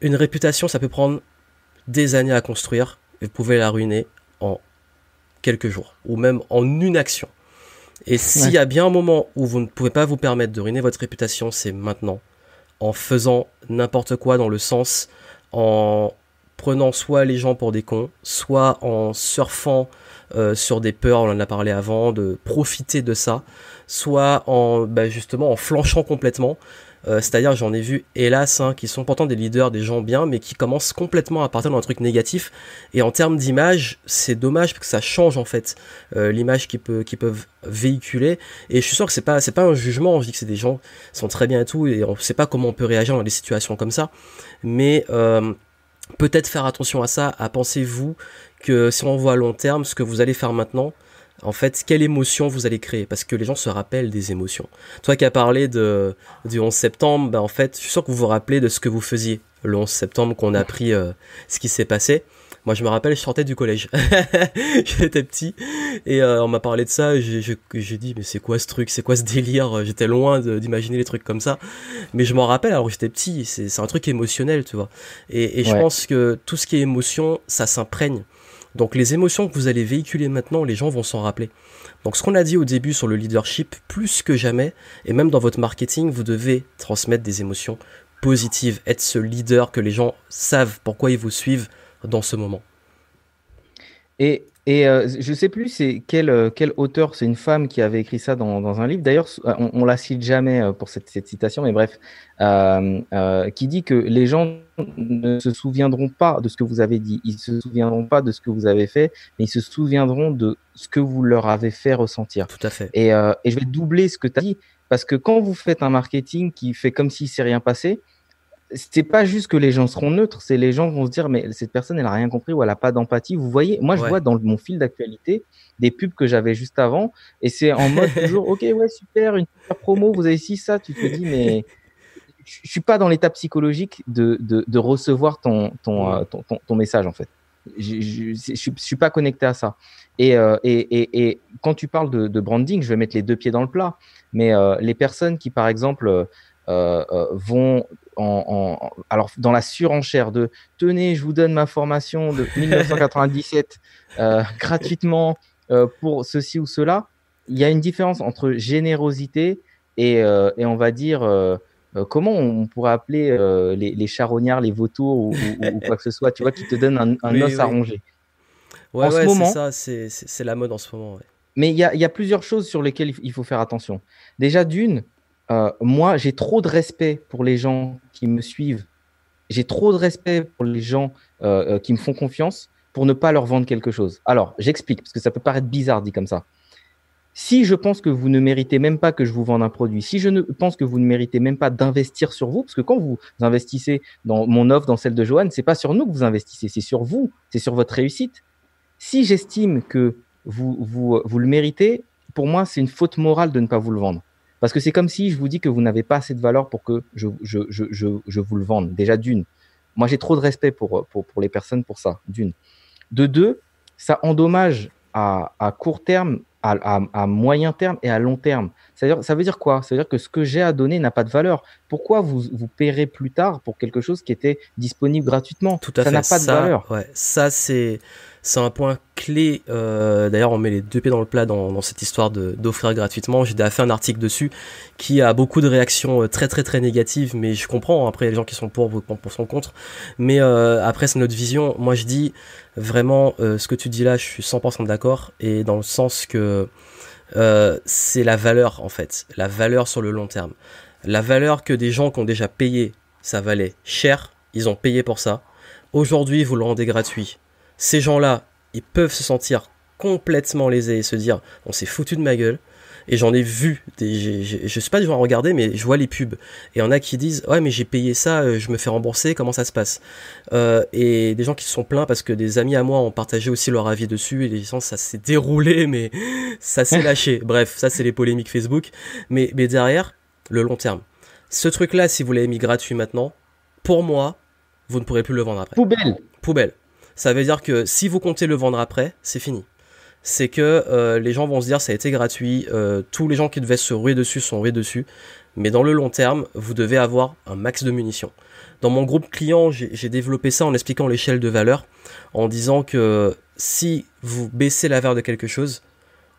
une réputation, ça peut prendre des années à construire vous pouvez la ruiner en quelques jours ou même en une action. Et s'il y a bien un moment où vous ne pouvez pas vous permettre de ruiner votre réputation, c'est maintenant. En faisant n'importe quoi dans le sens, en prenant soit les gens pour des cons, soit en surfant euh, sur des peurs, on en a parlé avant, de profiter de ça, soit en bah, justement en flanchant complètement. Euh, c'est-à-dire, j'en ai vu, hélas, hein, qui sont pourtant des leaders, des gens bien, mais qui commencent complètement à partir dans un truc négatif. Et en termes d'image, c'est dommage parce que ça change en fait euh, l'image qu'ils peuvent, véhiculer. Et je suis sûr que c'est pas, c'est pas un jugement. Je dis que c'est des gens qui sont très bien et tout, et on sait pas comment on peut réagir dans des situations comme ça. Mais peut-être faire attention à ça, à pensez-vous que si on voit à long terme, ce que vous allez faire maintenant, en fait, quelle émotion vous allez créer? Parce que les gens se rappellent des émotions. Toi qui as parlé de, du 11 septembre, ben en fait, je suis sûr que vous vous rappelez de ce que vous faisiez le 11 septembre, qu'on a appris euh, ce qui s'est passé. Moi, je me rappelle, je sortais du collège. (laughs) J'étais petit et euh, on m'a parlé de ça. J'ai dit, mais c'est quoi ce truc? C'est quoi ce délire? J'étais loin d'imaginer les trucs comme ça. Mais je m'en rappelle, alors j'étais petit. C'est un truc émotionnel, tu vois. Et, et je pense que tout ce qui est émotion, ça s'imprègne. Donc les émotions que vous allez véhiculer maintenant, les gens vont s'en rappeler. Donc ce qu'on a dit au début sur le leadership, plus que jamais, et même dans votre marketing, vous devez transmettre des émotions positives, être ce leader que les gens savent pourquoi ils vous suivent dans ce moment. Et et euh, je sais plus c'est quel, euh, quel auteur, c'est une femme qui avait écrit ça dans, dans un livre. D'ailleurs, euh, on, on la cite jamais pour cette, cette citation, mais bref, qui dit que les gens ne se souviendront pas de ce que vous avez dit, ils se souviendront pas de ce que vous avez fait, mais ils se souviendront de ce que vous leur avez fait ressentir. Tout à fait. Et, et je vais doubler ce que tu as dit, parce que quand vous faites un marketing qui fait comme s'il s'est rien passé, c'est pas juste que les gens seront neutres, c'est les gens vont se dire mais cette personne elle a rien compris ou elle a pas d'empathie. Vous voyez, moi je vois dans mon fil d'actualité des pubs que j'avais juste avant et c'est en mode (laughs) toujours ok ouais super une super promo vous avez ici ça tu te dis mais je suis pas dans l'état psychologique de, de, de, recevoir ton ton, euh, ton, ton, ton, message en fait. Je, je, je, suis pas connecté à ça. Et, euh, et, et, et, quand tu parles de, de, branding, je vais mettre les deux pieds dans le plat. Mais euh, les personnes qui, par exemple, euh, euh, vont en, alors dans la surenchère de tenez, je vous donne ma formation de (laughs) 1997 euh, gratuitement pour ceci ou cela. Il y a une différence entre générosité et, et on va dire comment on pourrait appeler les, les, charognards, les vautours ou, quoi que ce soit, tu vois, qui te donnent un, un os à ronger. Ouais, en ce moment, ça, c'est la mode en ce moment. Mais il y a, plusieurs choses sur lesquelles il faut faire attention. Déjà, d'une, euh, moi, j'ai trop de respect pour les gens qui me suivent. J'ai trop de respect pour les gens euh, euh, qui me font confiance pour ne pas leur vendre quelque chose. Alors, j'explique, parce que ça peut paraître bizarre dit comme ça. Si je pense que vous ne méritez même pas que je vous vende un produit, si je ne pense que vous ne méritez même pas d'investir sur vous, parce que quand vous investissez dans mon offre, dans celle de Johan, c'est pas sur nous que vous investissez, c'est sur vous, c'est sur votre réussite. Si j'estime que vous, le méritez, pour moi, c'est une faute morale de ne pas vous le vendre. Parce que c'est comme si je vous dis que vous n'avez pas assez de valeur pour que je, je, je, je, vous le vende. Déjà d'une. Moi, j'ai trop de respect pour, pour, pour les personnes pour ça, d'une. De deux, ça endommage à, à court terme, à, à, à, moyen terme et à long terme. C'est-à-dire, ça veut dire quoi? Ça veut dire que ce que j'ai à donner n'a pas de valeur. Pourquoi vous, vous paierez plus tard pour quelque chose qui était disponible gratuitement? Tout à ça n'a pas de valeur. Ouais, ça, c'est c'est un point clé. Euh, D'ailleurs, on met les deux pieds dans le plat dans, cette histoire d'offrir gratuitement. J'ai déjà fait un article dessus qui a beaucoup de réactions euh, très très très négatives, mais je comprends. Hein. Après, il y a les gens qui sont pour, pour son contre. Mais euh, après, c'est notre vision. Moi, je dis vraiment ce que tu dis là, je suis 100% d'accord. Et dans le sens que c'est la valeur en fait, la valeur sur le long terme. La valeur que des gens qui ont déjà payé, ça valait cher, ils ont payé pour ça. Aujourd'hui, vous le rendez gratuit ces gens-là, ils peuvent se sentir complètement lésés et se dire on s'est foutu de ma gueule. Et j'en ai vu, des, je suis pas du genre à regarder, mais je vois les pubs. Et il y en a qui disent ouais mais j'ai payé ça, euh, je me fais rembourser, comment ça se passe? Euh, Et des gens qui se sont plaints parce que des amis à moi ont partagé aussi leur avis dessus et les gens ça s'est déroulé, (laughs) mais ça s'est lâché. (laughs) Bref, ça c'est les polémiques Facebook. Mais, mais derrière, le long terme. Ce truc-là, si vous l'avez mis gratuit maintenant, pour moi, vous ne pourrez plus le vendre après. Poubelle. Poubelle. Ça veut dire que si vous comptez le vendre après, c'est fini. C'est que euh, les gens vont se dire ça a été gratuit, euh, tous les gens qui devaient se ruer dessus sont rués dessus, mais dans le long terme, vous devez avoir un max de munitions. Dans mon groupe client, j'ai développé ça en expliquant l'échelle de valeur, en disant que si vous baissez la valeur de quelque chose,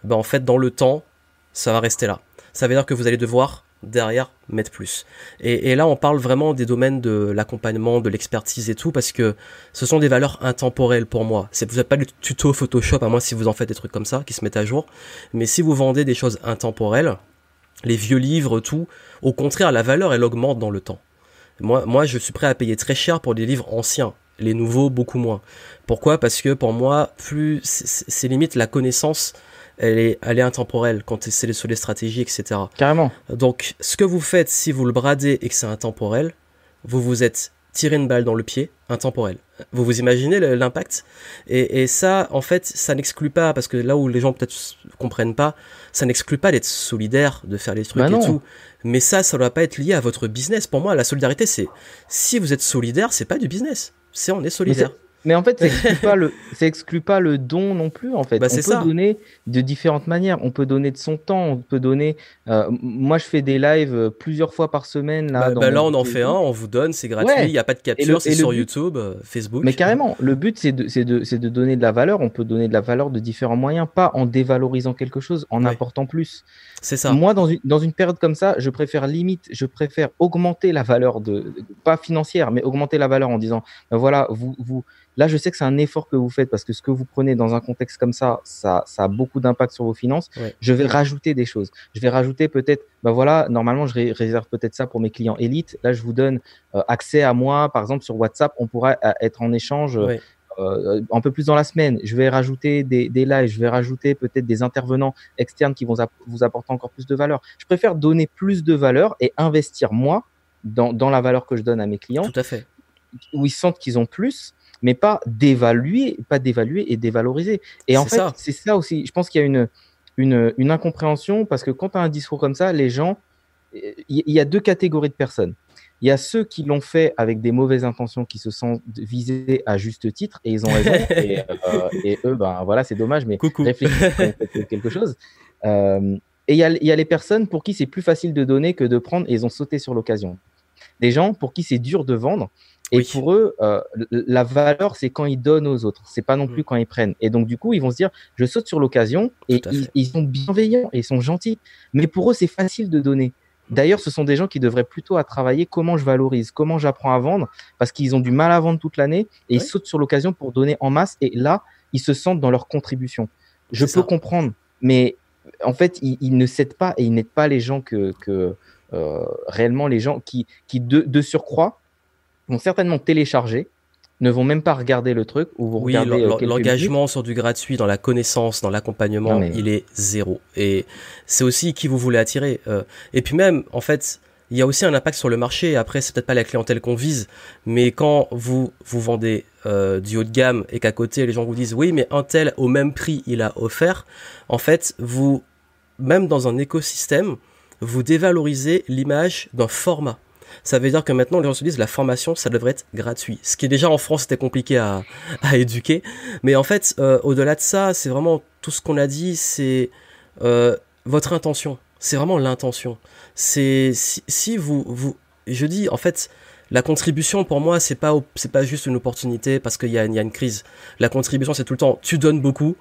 ben en fait dans le temps, ça va rester là. Ça veut dire que vous allez devoir derrière mettre plus. Et, et, là, on parle vraiment des domaines de l'accompagnement, de l'expertise et tout, parce que ce sont des valeurs intemporelles pour moi. C'est, vous n'avez pas de tuto Photoshop, à moins si vous en faites des trucs comme ça, qui se mettent à jour. Mais si vous vendez des choses intemporelles, les vieux livres, tout, au contraire, la valeur, elle augmente dans le temps. Moi, moi, je suis prêt à payer très cher pour des livres anciens. Les nouveaux, beaucoup moins. Pourquoi? Parce que pour moi, plus c'est limite la connaissance elle est, elle est intemporelle quand c'est sur les stratégies, etc. Carrément. Donc, ce que vous faites si vous le bradez et que c'est intemporel, vous vous êtes tiré une balle dans le pied, intemporel. Vous vous imaginez l'impact? Et, et, ça, en fait, ça n'exclut pas, parce que là où les gens peut-être comprennent pas, ça n'exclut pas d'être solidaire, de faire les trucs bah et tout. Mais ça, ça ne doit pas être lié à votre business. Pour moi, la solidarité, c'est si vous êtes solidaire, c'est pas du business. C'est on est solidaire. Mais en fait, ça exclut (laughs) pas le, ça exclut pas le don non plus. En fait, bah, on peut ça. donner de différentes manières. On peut donner de son temps. On peut donner. Euh, moi, je fais des lives euh, plusieurs fois par semaine là. Bah, dans bah là, on en fait un. On vous donne, c'est gratuit. Il ouais. n'y a pas de capture. C'est sur but... YouTube, euh, Facebook. Mais carrément, le but c'est de, de, de donner de la valeur. On peut donner de la valeur de différents moyens, pas en dévalorisant quelque chose, en ouais. apportant plus. C'est ça. Moi, dans une, dans une période comme ça, je préfère limite, je préfère augmenter la valeur de, pas financière, mais augmenter la valeur en disant, voilà, vous, vous, là, je sais que c'est un effort que vous faites parce que ce que vous prenez dans un contexte comme ça, ça, ça a beaucoup d'impact sur vos finances. Ouais. Je vais rajouter des choses. Je vais rajouter peut-être, ben voilà, normalement, je ré réserve peut-être ça pour mes clients élites. Là, je vous donne euh, accès à moi, par exemple, sur WhatsApp, on pourra euh, être en échange. Ouais. Euh, un peu plus dans la semaine. Je vais rajouter des, des lives, je vais rajouter peut-être des intervenants externes qui vont vous apporter encore plus de valeur. Je préfère donner plus de valeur et investir moi dans, dans la valeur que je donne à mes clients. Tout à fait. Où ils sentent qu'ils ont plus, mais pas d'évaluer, pas d'évaluer et dévaloriser. Et en fait, c'est ça aussi. Je pense qu'il y a une, une, une incompréhension parce que quand tu as un discours comme ça, les gens, il y a deux catégories de personnes. Il y a ceux qui l'ont fait avec des mauvaises intentions, qui se sentent visés à juste titre, et ils ont raison. (laughs) et, euh, et, eux, ben voilà, c'est dommage, mais Coucou. réfléchissez (laughs) quelque chose. Euh, et il y, y, a, les personnes pour qui c'est plus facile de donner que de prendre, et ils ont sauté sur l'occasion. Des gens pour qui c'est dur de vendre, et oui. pour eux, euh, la valeur, c'est quand ils donnent aux autres. C'est pas non plus mmh. quand ils prennent. Et donc, du coup, ils vont se dire, je saute sur l'occasion et ils, ils, sont bienveillants et ils sont gentils. Mais pour eux, c'est facile de donner. D'ailleurs, ce sont des gens qui devraient plutôt à travailler comment je valorise, comment j'apprends à vendre, parce qu'ils ont du mal à vendre toute l'année et ils sautent sur l'occasion pour donner en masse. Et là, ils se sentent dans leur contribution. Je peux ça. comprendre, mais en fait, ils, ils, ne cèdent pas et ils n'aident pas les gens que, que euh, réellement les gens qui, qui de, de surcroît vont certainement télécharger, ne vont même pas regarder le truc ou vous oui, regardez euh, l'engagement sur du gratuit dans la connaissance dans l'accompagnement mais... il est zéro. Et c'est aussi qui vous voulez attirer euh, et puis même en fait il y a aussi un impact sur le marché. Après c'est peut-être pas la clientèle qu'on vise mais quand vous vous vendez euh, du haut de gamme et qu'à côté les gens vous disent oui mais un tel au même prix il a offert en fait vous même dans un écosystème vous dévalorisez l'image d'un format. Ça veut dire que maintenant, les gens se disent la formation, ça devrait être gratuit. Ce qui est déjà en France, c'était compliqué (laughs) à, éduquer. Mais en fait, euh, au-delà de ça, c'est vraiment tout ce qu'on a dit, c'est euh, votre intention. C'est vraiment l'intention. C'est si, vous, vous, je dis en fait, la contribution pour moi, c'est pas c'est pas juste une opportunité parce qu'il y a, y a une crise. La contribution, c'est tout le temps. Tu donnes beaucoup,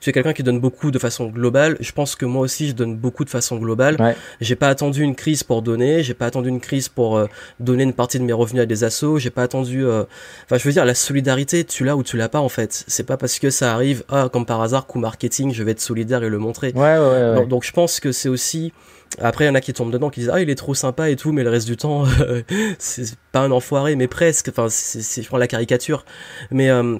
tu es quelqu'un qui donne beaucoup de façon globale. Je pense que moi aussi, je donne beaucoup de façon globale. Ouais. J'ai pas attendu une crise pour donner. J'ai pas attendu une crise pour euh, donner une partie de mes revenus à des assos. J'ai pas attendu. euh, Enfin, je veux dire, la solidarité, tu l'as ou tu l'as pas en fait. C'est pas parce que ça arrive, ah, comme par hasard, coup marketing, je vais être solidaire et le montrer. Ouais, ouais, ouais. Donc, donc je pense que c'est aussi. Après, il y en a qui tombent dedans, qui disent ah il est trop sympa et tout, mais le reste du temps, (laughs) c'est pas un enfoiré, mais presque. Enfin, c'est c'est- je prends la caricature. Mais euh,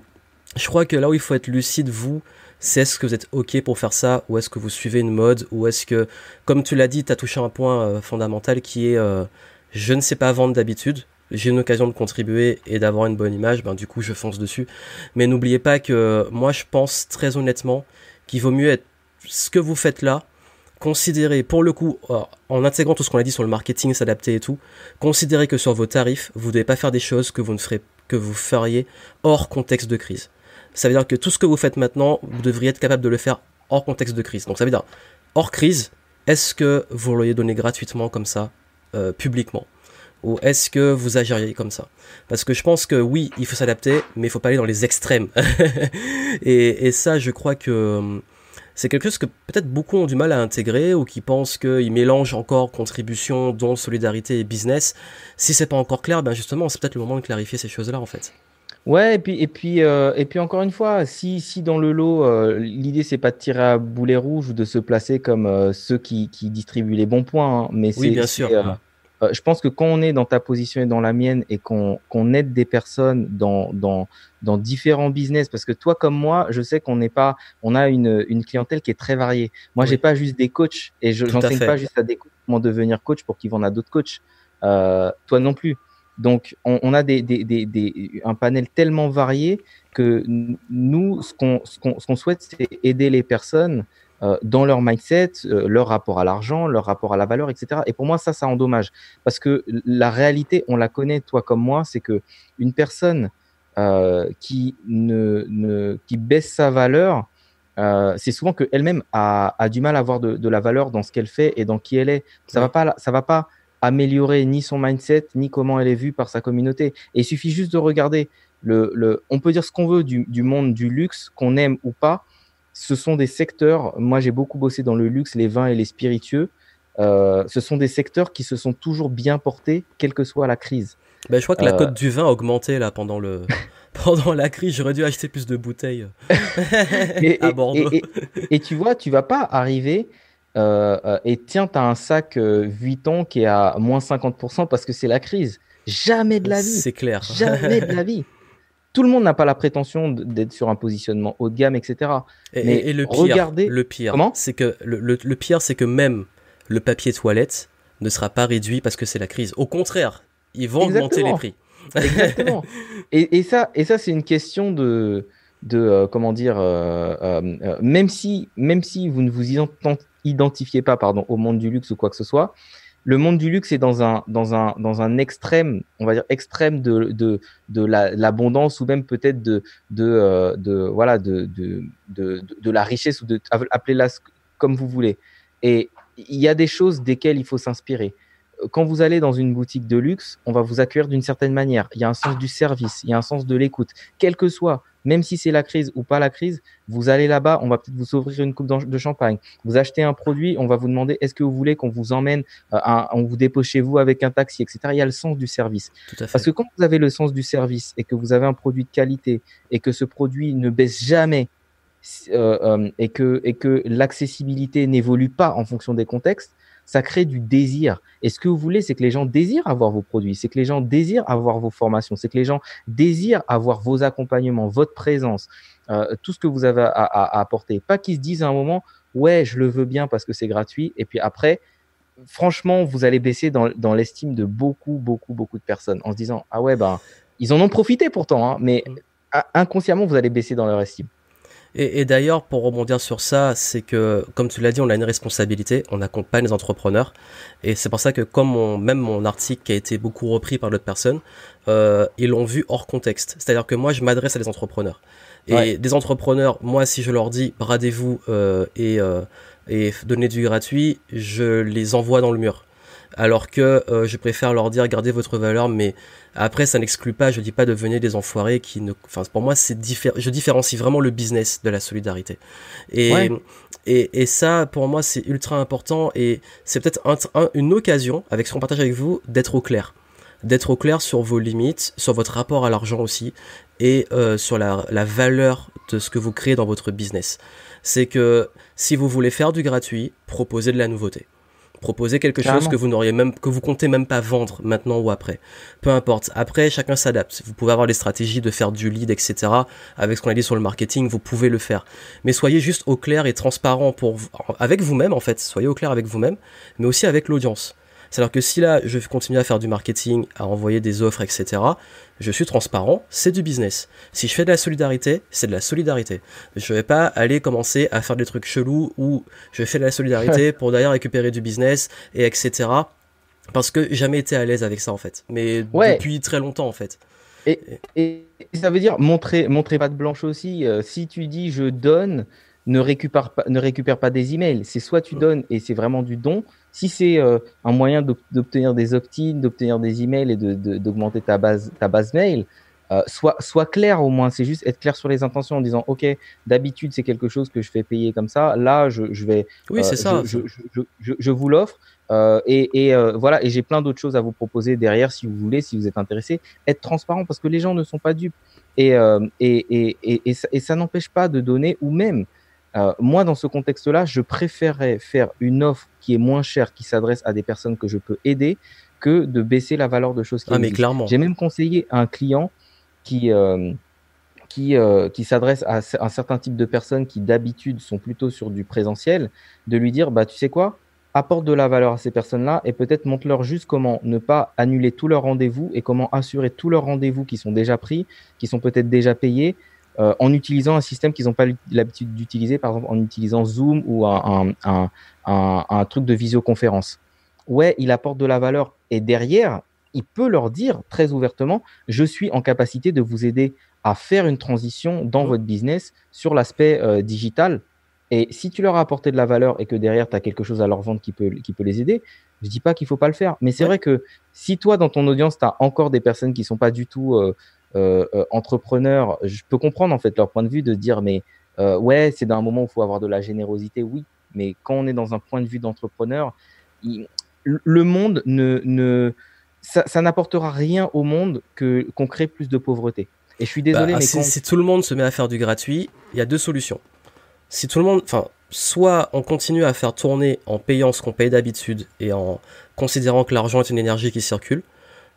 je crois que là où il faut être lucide, vous, c'est est-ce que vous êtes ok pour faire ça, ou est-ce que vous suivez une mode, ou est-ce que, comme tu l'as dit, tu as touché un point euh, fondamental qui est euh, je ne sais pas vendre d'habitude. J'ai une occasion de contribuer et d'avoir une bonne image, ben du coup je fonce dessus. Mais n'oubliez pas que moi je pense très honnêtement qu'il vaut mieux être ce que vous faites là, considérez pour le coup, euh, en intégrant tout ce qu'on a dit sur le marketing, s'adapter et tout, considérez que sur vos tarifs, vous ne devez pas faire des choses que vous ne ferez que vous feriez hors contexte de crise. Ça veut dire que tout ce que vous faites maintenant, vous devriez être capable de le faire hors contexte de crise. Donc ça veut dire hors crise, est-ce que vous l'auriez donné gratuitement comme ça, euh, publiquement? Ou est-ce que vous agiriez comme ça? Parce que je pense que oui, il faut s'adapter, mais il faut pas aller dans les extrêmes. (laughs) et, et ça, je crois que euh, c'est quelque chose que peut-être beaucoup ont du mal à intégrer ou qui pensent qu'ils mélangent encore contribution, don, solidarité et business. Si c'est pas encore clair, ben justement, c'est peut-être le moment de clarifier ces choses-là en fait. Ouais, et puis, et puis, euh, et puis encore une fois, si, si dans le lot, euh, l'idée c'est pas de tirer à boulet rouge ou de se placer comme euh, ceux qui, qui distribuent les bons points, hein, mais c'est, Oui, bien sûr. euh, je pense que quand on est dans ta position et dans la mienne et qu'on qu'on aide des personnes dans, dans, dans différents business, parce que toi comme moi, je sais qu'on n'est pas, on a une, une clientèle qui est très variée. Moi, Oui. j'ai pas juste des coachs et je fait. pas juste à des coachs comment devenir coach pour qu'ils vendent à d'autres coachs. Toi non plus. Donc, on, on a des, des, des, des, un panel tellement varié que nous, ce qu'on ce ce souhaite, c'est aider les personnes euh, dans leur mindset, euh, leur rapport à l'argent, leur rapport à la valeur, etc. Et pour moi, ça, ça endommage. Parce que la réalité, on la connaît, toi comme moi, c'est que une personne euh, qui, ne, ne, qui baisse sa valeur, euh, c'est souvent qu'elle-même a, a du mal à avoir de, de la valeur dans ce qu'elle fait et dans qui elle est. Ça Ouais. va pas, ça va pas améliorer ni son mindset, ni comment elle est vue par sa communauté. Et il suffit juste de regarder. Le, le, on peut dire ce qu'on veut du, du monde du luxe, qu'on aime ou pas. Ce sont des secteurs, moi j'ai beaucoup bossé dans le luxe, les vins et les spiritueux. Euh, ce sont des secteurs qui se sont toujours bien portés, quelle que soit la crise. Ben, je crois que la Euh. cote du vin a augmenté là pendant le (laughs) pendant la crise. J'aurais dû acheter plus de bouteilles (laughs) Et, (laughs) à Bordeaux. et- et- et tu vois, tu vas pas arriver euh, euh, et tiens, tu as un sac euh, Vuitton qui est à moins 50% parce que c'est la crise. Jamais de la vie. C'est clair. Jamais de la vie. Tout le monde n'a pas la prétention d'être sur un positionnement haut de gamme, etc. Et, Mais et- le pire, regardez- le pire, Comment c'est que le, le- le pire, c'est que même le papier toilette ne sera pas réduit parce que c'est la crise. Au contraire, ils vont augmenter les prix. Exactement. (laughs) et, et ça, et ça c'est une question de, de euh, comment dire, euh, euh, euh, même si, même si vous ne vous ident- identifiez pas, pardon, au monde du luxe ou quoi que ce soit, le monde du luxe est dans un, dans un, dans un extrême, on va dire extrême de, de, de la- l'abondance ou même peut-être de, de, euh, de, voilà, de, de, de, de- la richesse ou de, appelez-la comme vous voulez. Et il y a des choses desquelles il faut s'inspirer quand vous allez dans une boutique de luxe, on va vous accueillir d'une certaine manière. Il y a un sens du service, il y a un sens de l'écoute. Quel que soit, même si c'est la crise ou pas la crise, vous allez là-bas, on va peut-être vous ouvrir une coupe de champagne. Vous achetez un produit, on va vous demander est-ce que vous voulez qu'on vous emmène, euh, un- on vous dépose chez vous avec un taxi, etc. Il y a le sens du service. Tout à fait. Parce que quand vous avez le sens du service et que vous avez un produit de qualité et que ce produit ne baisse jamais euh, euh, et que, et que l'accessibilité n'évolue pas en fonction des contextes, ça crée du désir. Et ce que vous voulez, c'est que les gens désirent avoir vos produits, c'est que les gens désirent avoir vos formations, c'est que les gens désirent avoir vos accompagnements, votre présence, euh, tout ce que vous avez à, à- à apporter. Pas qu'ils se disent à un moment, ouais, je le veux bien parce que c'est gratuit, et puis après, franchement, vous allez baisser dans, dans l'estime de beaucoup, beaucoup, beaucoup de personnes en se disant, ah ouais, ben, ils en ont profité pourtant, hein, mais Mm. ah, inconsciemment, vous allez baisser dans leur estime. Et, d'ailleurs, pour rebondir sur ça, c'est que, comme tu l'as dit, on a une responsabilité, on accompagne les entrepreneurs. Et c'est pour ça que, comme même mon article qui a été beaucoup repris par d'autres personnes, euh, ils l'ont vu hors contexte. C'est-à-dire que moi, je m'adresse à des entrepreneurs. Et des entrepreneurs, moi, si je leur dis, bradez-vous euh, et, euh, et donnez du gratuit, je les envoie dans le mur alors que euh, je préfère leur dire gardez votre valeur mais après ça n'exclut pas je dis pas devenez des enfoirés qui ne enfin pour moi c'est différent je différencie vraiment le business de la solidarité. Et et, ça pour moi c'est ultra important et c'est peut-être une occasion avec ce qu'on partage avec vous d'être au clair. D'être au clair sur vos limites sur votre rapport à l'argent aussi et euh, sur la, la valeur de ce que vous créez dans votre business. C'est que si vous voulez faire du gratuit proposez de la nouveauté proposer quelque chose que vous n'auriez même que vous comptez même pas vendre maintenant ou après. Peu importe. Après, chacun s'adapte. Vous pouvez avoir des stratégies de faire du lead, etc. Avec ce qu'on a dit sur le marketing, vous pouvez le faire. Mais soyez juste au clair et transparent pour avec vous-même en fait. Soyez au clair avec vous-même, mais aussi avec l'audience. C'est-à-dire que si là, je continue à faire du marketing, à envoyer des offres, etc., je suis transparent, c'est du business. Si je fais de la solidarité, c'est de la solidarité. Je vais pas aller commencer à faire des trucs chelous où je fais de la solidarité (laughs) pour d'ailleurs récupérer du business et etc. Parce que jamais été à l'aise avec ça en fait. Mais depuis très longtemps en fait. Et, et, ça veut dire montrer, montrer pas de blanche aussi. Euh, si tu dis je donne, ne récupère pas, ne récupère pas des emails. C'est soit tu mm. donnes et c'est vraiment du don, si c'est euh, un moyen d'obtenir des opt-in, d'obtenir des emails et d'augmenter ta base, ta base mail, euh, soit clair au moins. C'est juste être clair sur les intentions en disant Ok, d'habitude, c'est quelque chose que je fais payer comme ça. Là, je, je vais. Oui, euh, c'est ça. Je, je, je, je vous l'offre. Euh, et, et voilà, et j'ai plein d'autres choses à vous proposer derrière si vous voulez, si vous êtes intéressé. Être transparent parce que les gens ne sont pas dupes. Et, et, et, et, et, ça, ça n'empêche pas de donner, ou même euh, moi, dans ce contexte-là, je préférerais faire une offre qui est moins chère, qui s'adresse à des personnes que je peux aider, que de baisser la valeur de choses qui ah, mais clairement. J'ai même conseillé à un client qui euh, qui, euh, qui s'adresse à un certain type de personnes qui d'habitude sont plutôt sur du présentiel, de lui dire bah tu sais quoi, apporte de la valeur à ces personnes-là et peut-être montre-leur juste comment ne pas annuler tous leurs rendez-vous et comment assurer tous leurs rendez-vous qui sont déjà pris, qui sont peut-être déjà payés euh, en utilisant un système qu'ils n'ont pas l'habitude d'utiliser, par exemple en utilisant Zoom ou un, un, un, un, truc de visioconférence. Ouais, il apporte de la valeur et derrière, il peut leur dire très ouvertement, je suis en capacité de vous aider à faire une transition dans mmh. votre business sur l'aspect euh, digital. Et si tu leur as apporté de la valeur et que derrière, tu as quelque chose à leur vendre qui peut, qui peut les aider, je dis pas qu'il faut pas le faire. Mais c'est vrai que si toi, dans ton audience, tu as encore des personnes qui sont pas du tout euh, entrepreneurs, je peux comprendre en fait leur point de vue de dire mais euh, ouais, c'est dans un moment où il faut avoir de la générosité, oui, mais quand on est dans un point de vue d'entrepreneur, le monde ne, ne ça, ça n'apportera rien au monde que qu'on crée plus de pauvreté. Et je suis désolé, bah, mais si, si, tout le monde se met à faire du gratuit, il y a deux solutions. Si tout le monde, enfin, soit on continue à faire tourner en payant ce qu'on paye d'habitude et en considérant que l'argent est une énergie qui circule,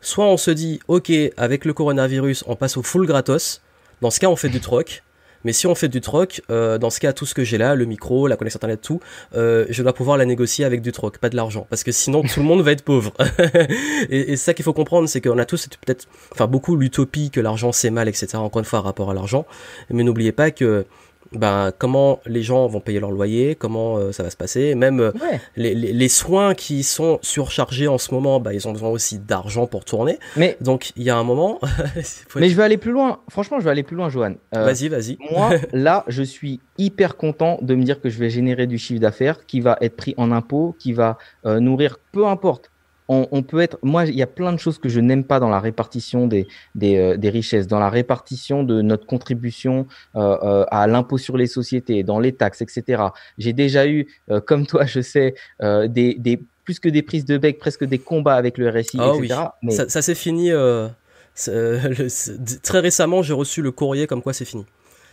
soit on se dit, ok, avec le coronavirus, on passe au full gratos. Dans ce cas, on fait du troc. Mais si on fait du troc, euh, dans ce cas, tout ce que j'ai là, le micro, la connexion internet, tout, euh, je dois pouvoir la négocier avec du troc, pas de l'argent, parce que sinon tout le monde va être pauvre. (laughs) et, et ça qu'il faut comprendre, c'est qu'on a tous peut-être, enfin beaucoup l'utopie que l'argent c'est mal, etc. Encore une fois, rapport à l'argent. Mais n'oubliez pas que ben, comment les gens vont payer leur loyer, comment euh, ça va se passer, même euh, les, les, les, soins qui sont surchargés en ce moment, ben, ils ont besoin aussi d'argent pour tourner. Mais donc il y a un moment. (laughs) mais je vais aller plus loin. Franchement, je vais aller plus loin, Johan. Euh, vas-y, vas-y. moi, (laughs) là, je suis hyper content de me dire que je vais générer du chiffre d'affaires qui va être pris en impôt, qui va nourrir, peu importe on, peut être. Moi, il y a plein de choses que je n'aime pas dans la répartition des, des, euh, des, richesses, dans la répartition de notre contribution euh, euh à l'impôt sur les sociétés, dans les taxes, etc. J'ai déjà eu, comme toi, je sais, des, des, plus que des prises de bec, presque des combats avec le RSI, oh, etc. Oui. Ça, ça s'est fini. (laughs) très récemment, j'ai reçu le courrier comme quoi c'est fini.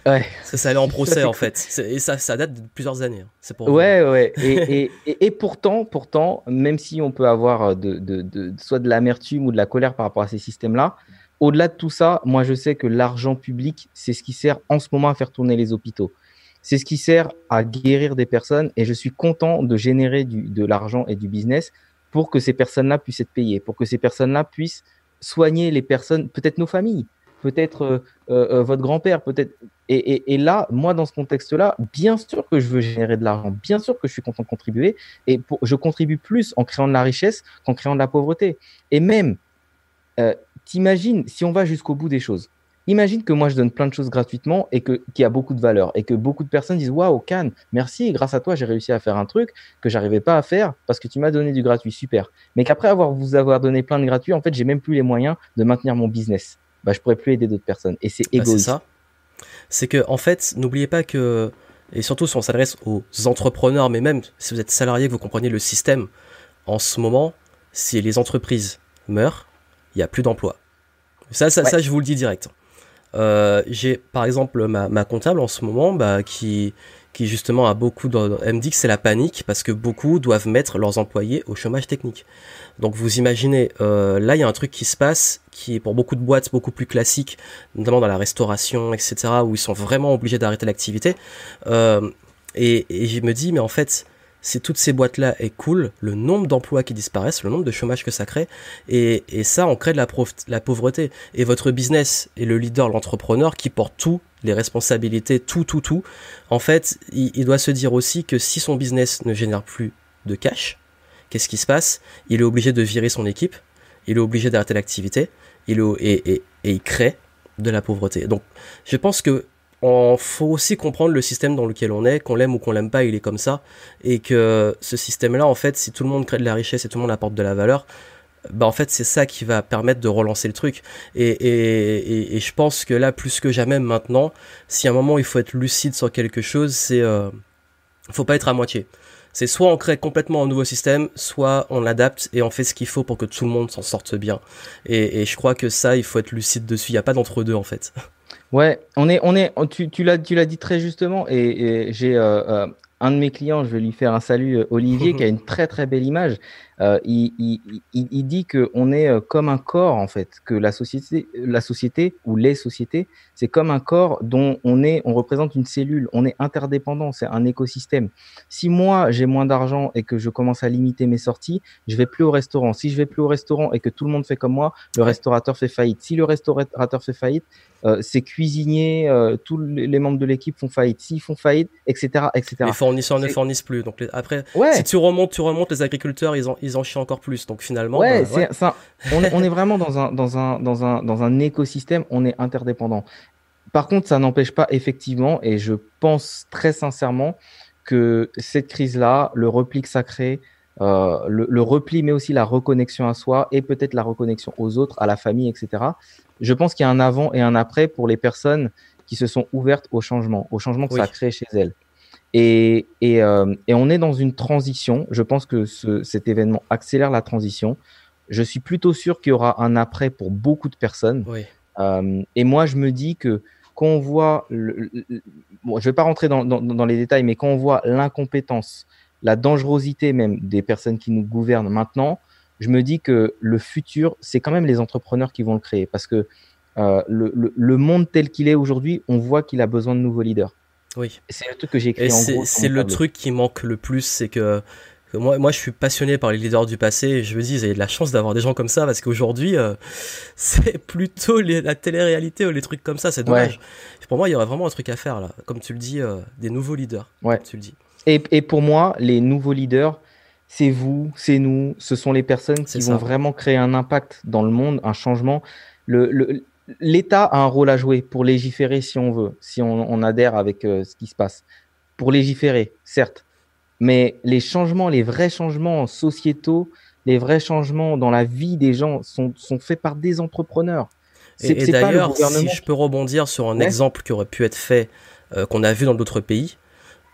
Ouais. Parce que ça allait en procès en fait. Et ça, ça date de plusieurs années. Hein. C'est pour ouais, ouais. Et, et, et, pourtant, pourtant, même si on peut avoir de, de, de soit de l'amertume ou de la colère par rapport à ces systèmes-là, au-delà de tout ça, moi je sais que l'argent public, c'est ce qui sert en ce moment à faire tourner les hôpitaux. C'est ce qui sert à guérir des personnes et je suis content de générer du, de l'argent et du business pour que ces personnes-là puissent être payées, pour que ces personnes-là puissent soigner les personnes, peut-être nos familles. Peut-être votre grand-père, peut-être. Et, là, moi, dans ce contexte-là, bien sûr que je veux générer de l'argent, bien sûr que je suis content de contribuer, et je contribue plus en créant de la richesse qu'en créant de la pauvreté. Et même, t'imagines, si on va jusqu'au bout des choses, Imagine que moi je donne plein de choses gratuitement et que qui a beaucoup de valeur et que beaucoup de personnes disent waouh Cannes, merci, grâce à toi j'ai réussi à faire un truc que j'arrivais pas à faire parce que tu m'as donné du gratuit, super. Mais qu'après avoir vous avoir donné plein de gratuit, en fait j'ai même plus les moyens de maintenir mon business. Bah je pourrais plus aider d'autres personnes et c'est bah, égoïste. c'est ça. C'est que en fait n'oubliez pas que et surtout si on s'adresse aux entrepreneurs, mais même si vous êtes salarié, que vous comprenez le système, en ce moment, si les entreprises meurent, il n'y a plus d'emploi. Ça, ça, ça, je vous le dis direct. Euh, j'ai par exemple ma, ma, comptable en ce moment bah, qui, qui justement a beaucoup de, elle me dit que c'est la panique parce que beaucoup doivent mettre leurs employés au chômage technique. Donc vous imaginez, euh, là il y a un truc qui se passe qui est pour beaucoup de boîtes beaucoup plus classique, notamment dans la restauration, etc., où ils sont vraiment obligés d'arrêter l'activité. Euh, et, et je me dis, mais en fait, si toutes ces boîtes-là est cool, le nombre d'emplois qui disparaissent, le nombre de chômage que ça crée, et, et ça, on crée de la, pauvreté. Et votre business est le leader, l'entrepreneur qui porte tout, les responsabilités, tout, tout, tout. En fait, il, doit se dire aussi que si son business ne génère plus de cash, qu'est-ce qui se passe? Il est obligé de virer son équipe, il est obligé d'arrêter l'activité, et, et, et il crée de la pauvreté. Donc, je pense que il faut aussi comprendre le système dans lequel on est, qu'on l'aime ou qu'on l'aime pas, il est comme ça, et que ce système-là, en fait, si tout le monde crée de la richesse et tout le monde apporte de la valeur, bah en fait c'est ça qui va permettre de relancer le truc. Et, je pense que là, plus que jamais maintenant, si à un moment il faut être lucide sur quelque chose, c'est euh, faut pas être à moitié. C'est soit on crée complètement un nouveau système, soit on l'adapte et on fait ce qu'il faut pour que tout le monde s'en sorte bien. Et, et je crois que ça, il faut être lucide dessus. Il n'y a pas d'entre deux en fait. (laughs) Ouais, on est, on est, tu, tu l'as, tu l'as dit très justement, et, j'ai euh, euh, un de mes clients, je vais lui faire un salut, euh, Olivier, qui a une (laughs) très très belle image. Euh, il, il, il, il, dit qu'on est euh, comme un corps, en fait, que la société, la société ou les sociétés, c'est comme un corps dont on est, on représente une cellule, on est interdépendant, c'est un écosystème. Si moi j'ai moins d'argent et que je commence à limiter mes sorties, je vais plus au restaurant. Si je vais plus au restaurant et que tout le monde fait comme moi, le restaurateur fait faillite. Si le restaurateur fait faillite, euh, ses cuisiniers, euh, tous les membres de l'équipe font faillite. S'ils font faillite, etc., etc. Les fournisseurs ne fournissent plus. Donc après, si tu remontes, tu remontes, les agriculteurs, ils ont ils en chient encore plus. Donc finalement, ouais, bah, Ça, on, est, on est (laughs) vraiment dans un, dans, un, dans, un, dans un écosystème, on est interdépendant. Par contre, ça n'empêche pas effectivement, et je pense très sincèrement que cette crise-là, le repli que ça crée, euh, le, le, repli, mais aussi la reconnexion à soi et peut-être la reconnexion aux autres, à la famille, etc. Je pense qu'il y a un avant et un après pour les personnes qui se sont ouvertes au changement, au changement que ça a créé chez elles. Et, et, euh, et, on est dans une transition. Je pense que ce, cet événement accélère la transition. Je suis plutôt sûr qu'il y aura un après pour beaucoup de personnes. Oui. Euh, et moi, je me dis que quand on voit, le, bon, je vais pas rentrer dans, dans, dans, les détails, mais quand on voit l'incompétence, la dangerosité même des personnes qui nous gouvernent maintenant, je me dis que le futur, c'est quand même les entrepreneurs qui vont le créer. Parce que euh, le monde tel qu'il est aujourd'hui, on voit qu'il a besoin de nouveaux leaders. Oui. C'est le truc que j'ai écrit en gros. C'est le truc qui manque le plus, c'est que, moi, moi, je suis passionné par les leaders du passé. Et je me dis, vous avez de la chance d'avoir des gens comme ça parce qu'aujourd'hui, euh, (laughs) c'est plutôt les, la télé-réalité ou les trucs comme ça. C'est dommage. Ouais. Pour moi, il y aurait vraiment un truc à faire là, comme tu le dis, euh, des nouveaux leaders. Ouais. tu le dis. Et, et pour moi, les nouveaux leaders, c'est vous, c'est nous, ce sont les personnes qui vont vraiment créer un impact dans le monde, un changement. Le, le, l'État a un rôle à jouer pour légiférer si on veut, si on, on adhère avec euh, ce qui se passe. Pour légiférer, certes. Mais les changements, les vrais changements sociétaux, les vrais changements dans la vie des gens sont, sont faits par des entrepreneurs. Et, et d'ailleurs, si je peux rebondir sur un ouais. exemple qui aurait pu être fait, euh, qu'on a vu dans d'autres pays,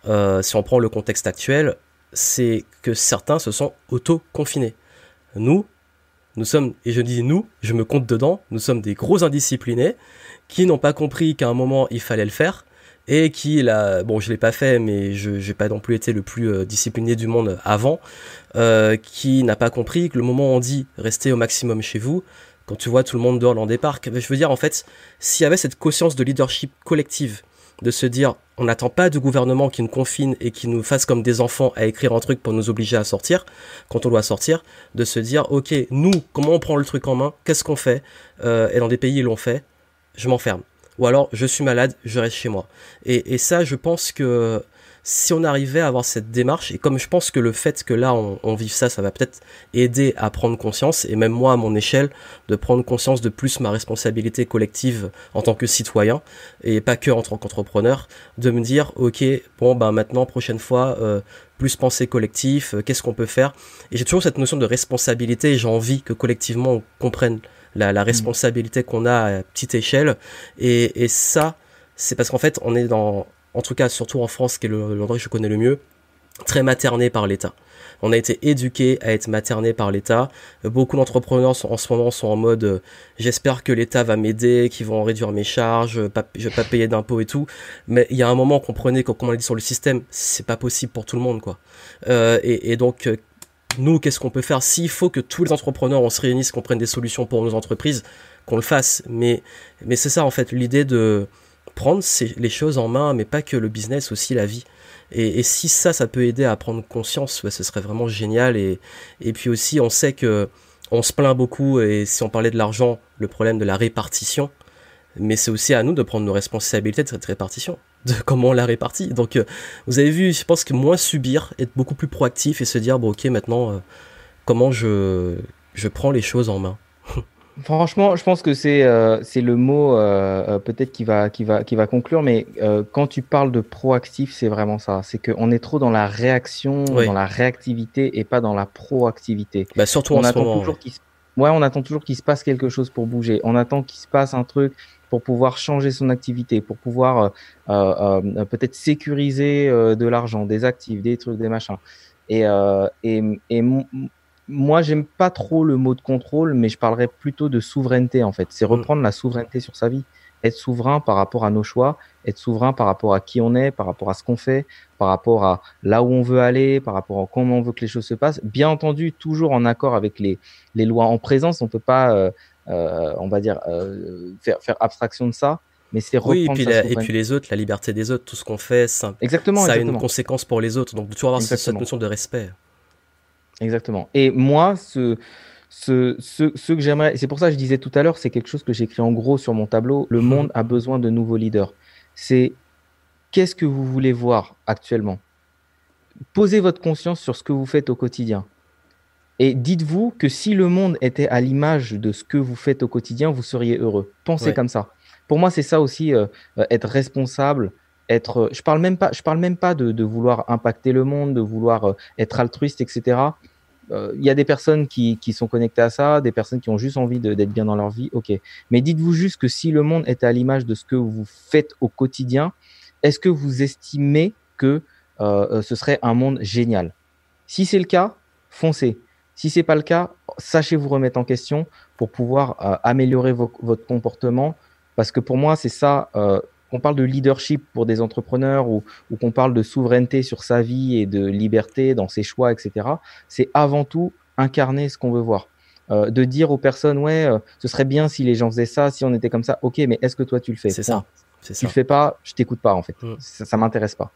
euh, si on prend le contexte actuel, c'est que certains se sont auto-confinés. Nous, nous sommes, et je dis nous, je me compte dedans, nous sommes des gros indisciplinés qui n'ont pas compris qu'à un moment il fallait le faire et qui là, bon je l'ai pas fait mais je n'ai pas non plus été le plus euh, discipliné du monde avant, euh, qui n'a pas compris que le moment où on dit restez au maximum chez vous, quand tu vois tout le monde dehors dans des parcs, je veux dire en fait, s'il y avait cette conscience de leadership collective, de se dire on n'attend pas du gouvernement qui nous confine et qui nous fasse comme des enfants à écrire un truc pour nous obliger à sortir quand on doit sortir, de se dire ok nous comment on prend le truc en main, qu'est-ce qu'on fait euh, et dans des pays ils l'ont fait, je m'enferme. Ou alors, je suis malade, je reste chez moi. Et, et ça, je pense que si on arrivait à avoir cette démarche, et comme je pense que le fait que là on, on vive ça, ça va peut-être aider à prendre conscience, et même moi à mon échelle, de prendre conscience de plus ma responsabilité collective en tant que citoyen, et pas que en tant qu'entrepreneur, de me dire, ok, bon ben maintenant, prochaine fois, euh, plus penser collectif, euh, qu'est-ce qu'on peut faire, et j'ai toujours cette notion de responsabilité, et j'ai envie que collectivement on comprenne la, la responsabilité qu'on a à petite échelle, et, et ça, c'est parce qu'en fait on est dans en tout cas surtout en France, qui est l'endroit que je connais le mieux, très materné par l'État. On a été éduqué à être materné par l'État. Beaucoup d'entrepreneurs en ce moment sont en mode euh, j'espère que l'État va m'aider, qu'ils vont réduire mes charges, je vais pas payer d'impôts et tout. Mais il y a un moment prenait, comme on l'a dit sur le système, c'est pas possible pour tout le monde quoi. Euh, et, et, donc euh, nous, qu'est-ce qu'on peut faire? S'il faut que tous les entrepreneurs on se réunisse, qu'on prenne des solutions pour nos entreprises, qu'on le fasse. Mais mais c'est ça en fait l'idée de prendre les choses en main, mais pas que le business, aussi la vie. Et, si ça, ça peut aider à prendre conscience, ce serait vraiment génial. Et, puis aussi, on sait que on se plaint beaucoup, et si on parlait de l'argent, le problème de la répartition, mais c'est aussi à nous de prendre nos responsabilités de cette répartition, (laughs) de comment on la répartit. Donc, euh, vous avez vu, je pense que moins subir, être beaucoup plus proactif et se dire, bon, ok, maintenant, euh, comment je, je prends les choses en main. Franchement, je pense que c'est euh, c'est le mot euh, euh, peut-être qui va qui va qui va conclure, mais quand tu parles de proactif, c'est vraiment ça. C'est qu'on est trop dans la réaction, dans la réactivité et pas dans la proactivité. Bah, surtout on en attend ce moment, toujours qu'il ouais, on attend toujours qu'il se passe quelque chose pour bouger. On attend qu'il se passe un truc pour pouvoir changer son activité, pour pouvoir peut-être sécuriser de l'argent, des actifs, des trucs, des machins. Et et, et moi, j'aime pas trop le mot de contrôle, mais je parlerais plutôt de souveraineté en fait. C'est mm. reprendre la souveraineté sur sa vie, être souverain par rapport à nos choix, être souverain par rapport à qui on est, par rapport à ce qu'on fait, par rapport à là où on veut aller, par rapport à comment on veut que les choses se passent. Bien entendu, toujours en accord avec les, les lois en présence. On peut pas, euh, euh, on va dire, euh, faire, faire abstraction de ça. Mais c'est oui, et puis, et puis les autres, la liberté des autres, tout ce qu'on fait, ça, exactement, ça a une conséquence pour les autres. Donc, toujours avoir cette notion de respect. Exactement. Et moi, ce, ce, ce, ce que j'aimerais, c'est pour ça que je disais tout à l'heure, c'est quelque chose que j'écris en gros sur mon tableau. Le mhm. monde a besoin de nouveaux leaders. C'est qu'est-ce que vous voulez voir actuellement? Posez votre conscience sur ce que vous faites au quotidien. Et dites-vous que si le monde était à l'image de ce que vous faites au quotidien, vous seriez heureux. Pensez comme ça. Pour moi, c'est ça aussi, euh, euh, être responsable, être. Je parle même pas. Je parle même pas de, de vouloir impacter le monde, de vouloir euh, être altruiste, etc. Euh, il y a des personnes qui, sont connectées à ça, des personnes qui ont juste envie d'être bien dans leur vie, ok. Mais dites-vous juste que si le monde était à l'image de ce que vous faites au quotidien, est-ce que vous estimez que euh, euh, ce serait un monde génial? Si c'est le cas, foncez. Si c'est pas le cas, sachez vous remettre en question pour pouvoir améliorer votre comportement. Parce que pour moi, c'est ça qu'on parle de leadership pour des entrepreneurs ou, qu'on parle de souveraineté sur sa vie et de liberté dans ses choix, etc., c'est avant tout incarner ce qu'on veut voir. Euh, de dire aux personnes, ouais, euh, ce serait bien si les gens faisaient ça, si on était comme ça. Ok, mais est-ce que toi tu le fais? C'est ça. Si tu le fais pas, je t'écoute pas en fait. Mm. Ça, ça m'intéresse pas.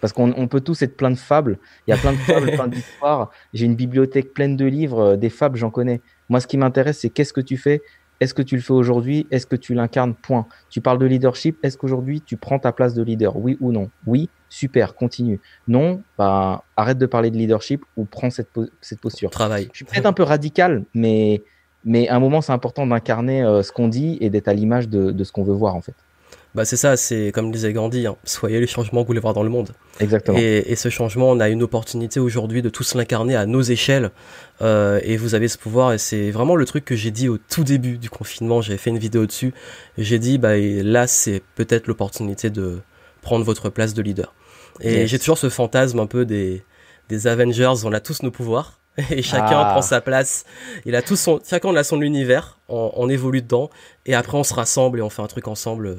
Parce qu'on peut tous être plein de fables. Il y a plein de fables, plein (laughs) d'histoires. J'ai une bibliothèque pleine de livres, euh, des fables, j'en connais. Moi, ce qui m'intéresse, c'est qu'est-ce que tu fais est-ce que tu le fais aujourd'hui? Est-ce que tu l'incarnes? Point. Tu parles de leadership. Est-ce qu'aujourd'hui tu prends ta place de leader? Oui ou non? Oui, super, continue. Non, bah, arrête de parler de leadership ou prends cette, cette posture. Travail. Je suis peut-être un peu radical, mais, mais à un moment, c'est important d'incarner euh, ce qu'on dit et d'être à l'image de, de ce qu'on veut voir en fait. Bah c'est ça, c'est comme disait Gandhi, hein, soyez les changements que vous voulez voir dans le monde. Exactement. Et, et ce changement, on a une opportunité aujourd'hui de tous l'incarner à nos échelles. Euh, et vous avez ce pouvoir, et c'est vraiment le truc que j'ai dit au tout début du confinement. J'avais fait une vidéo dessus. J'ai dit, bah là, c'est peut-être l'opportunité de prendre votre place de leader. Et j'ai toujours ce fantasme un peu des, des Avengers. On a tous nos pouvoirs. (laughs) Et chacun ah. prend sa place. Il a tout son, chacun a son univers. On, on évolue dedans. Et après, on se rassemble et on fait un truc ensemble euh,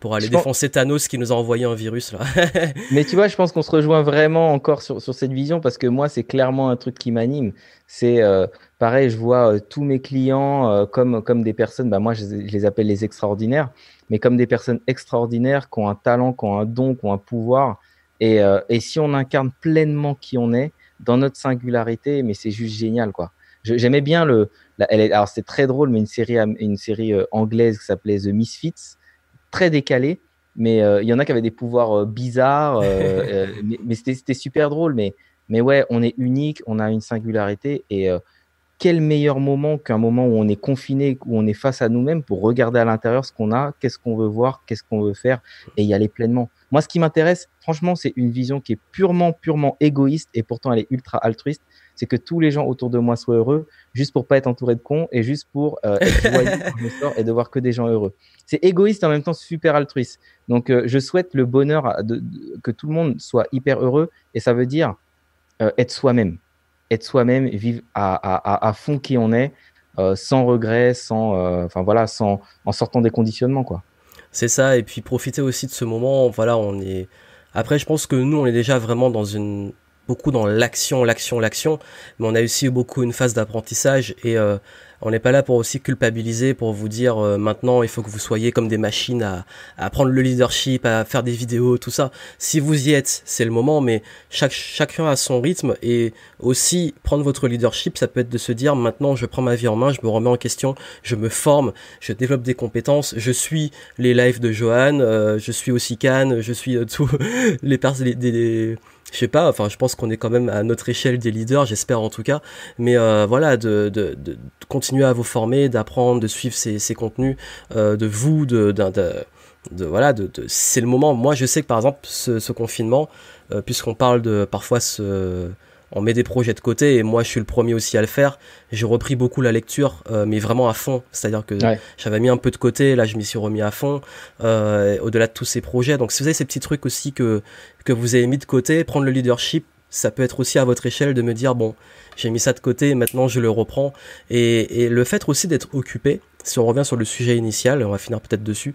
pour aller défoncer Thanos qui nous a envoyé un virus là. (laughs) Mais tu vois, je pense qu'on se rejoint vraiment encore sur, sur cette vision parce que moi, c'est clairement un truc qui m'anime. C'est euh, pareil, je vois euh, tous mes clients euh, comme, comme des personnes, bah, moi je, les appelle les extraordinaires, mais comme des personnes extraordinaires qui ont un talent, qui ont un don, qui ont un pouvoir. Et, et si on incarne pleinement qui on est, dans notre singularité, mais c'est juste génial quoi. J'aimais bien le. elle alors c'est très drôle, mais une série, une série anglaise qui s'appelait The Misfits, très décalée. Mais il y en a qui avaient des pouvoirs bizarres, (laughs) mais, mais c'était super drôle. Mais, mais ouais, on est unique, on a une singularité et quel meilleur moment qu'un moment où on est confiné, où on est face à nous-mêmes pour regarder à l'intérieur ce qu'on a, qu'est-ce qu'on veut voir, qu'est-ce qu'on veut faire et y aller pleinement. Moi, ce qui m'intéresse, franchement, c'est une vision qui est purement, purement égoïste et pourtant elle est ultra altruiste. C'est que tous les gens autour de moi soient heureux, juste pour pas être entouré de cons et juste pour euh, être (laughs) joyeux quand je sors et de voir que des gens heureux. C'est égoïste en même temps super altruiste. Donc, euh, je souhaite le bonheur de, que tout le monde soit hyper heureux et ça veut dire euh, être soi-même être soi-même, vivre à, à, fond qui on est, sans regret, sans, enfin voilà, sans, en sortant des conditionnements quoi. C'est ça, et puis profiter aussi de ce moment. Voilà, on est. Après, je pense que nous, on est déjà vraiment dans une beaucoup dans l'action, l'action, l'action, mais on a aussi beaucoup une phase d'apprentissage et euh, on n'est pas là pour aussi culpabiliser, pour vous dire euh, maintenant il faut que vous soyez comme des machines à, à, prendre le leadership, à faire des vidéos, tout ça. Si vous y êtes, c'est le moment, mais chaque, chacun a son rythme et aussi prendre votre leadership, ça peut être de se dire maintenant je prends ma vie en main, je me remets en question, je me forme, je développe des compétences, je suis les lives de Johan, euh, je suis aussi Cannes, je suis euh, (laughs) tous les personnes, des je sais pas, enfin je pense qu'on est quand même à notre échelle des leaders, j'espère en tout cas, mais euh, voilà, de, continuer à vous former, d'apprendre, de suivre ces, contenus, euh, de vous, de, de, de voilà, de, c'est le moment. Moi je sais que par exemple ce, ce confinement, euh, puisqu'on parle de parfois ce on met des projets de côté et moi je suis le premier aussi à le faire. J'ai repris beaucoup la lecture, euh, mais vraiment à fond. C'est-à-dire que j'avais mis un peu de côté, là je m'y suis remis à fond, euh, au-delà de tous ces projets. Donc si vous avez ces petits trucs aussi que, que vous avez mis de côté, prendre le leadership, ça peut être aussi à votre échelle de me dire, bon, j'ai mis ça de côté, maintenant je le reprends. Et, et le fait aussi d'être occupé, si on revient sur le sujet initial, on va finir peut-être dessus,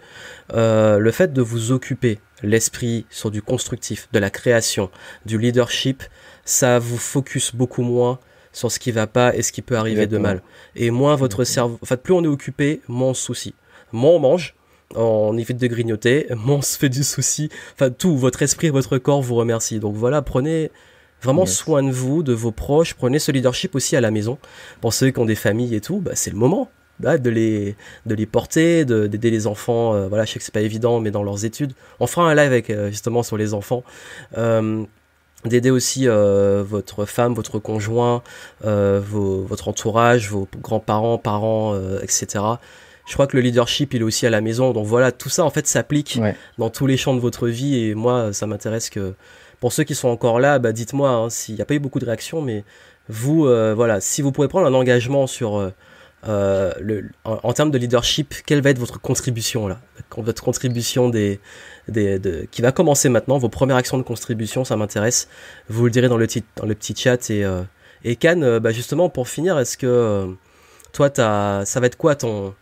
euh, le fait de vous occuper l'esprit sur du constructif, de la création, du leadership, ça vous focus beaucoup moins sur ce qui va pas et ce qui peut arriver de mal. Et moins votre cerveau, en fait, plus on est occupé, moins on se soucie. Moins on mange, on évite de grignoter, (laughs) moins on se fait du souci. Enfin, tout, votre esprit, votre corps vous remercie. Donc voilà, prenez vraiment soin de vous, de vos proches, prenez ce leadership aussi à la maison. Pour ceux qui ont des familles et tout, bah, c'est le moment. de les de les porter d'aider les enfants euh, voilà je sais que c'est pas évident mais dans leurs études on fera un live avec euh, justement sur les enfants euh, d'aider aussi euh, votre femme, votre conjoint, euh, vos, votre entourage, vos grands-parents, parents, euh, etc. Je crois que le leadership, il est aussi à la maison. Donc voilà, tout ça en fait s'applique dans tous les champs de votre vie. Et moi, ça m'intéresse que pour ceux qui sont encore là, bah, dites-moi hein, s'il n'y a pas eu beaucoup de réactions, mais vous, voilà, si vous pouvez prendre un engagement sur euh, le, en, termes de leadership, quelle va être votre contribution là? Votre contribution des, de, qui va commencer maintenant, vos premières actions de contribution, ça m'intéresse. Vous le direz dans le, petit, dans le petit chat. Et, euh, et Can, euh, bah justement, pour finir, est-ce que toi, as, ça va être quoi ton,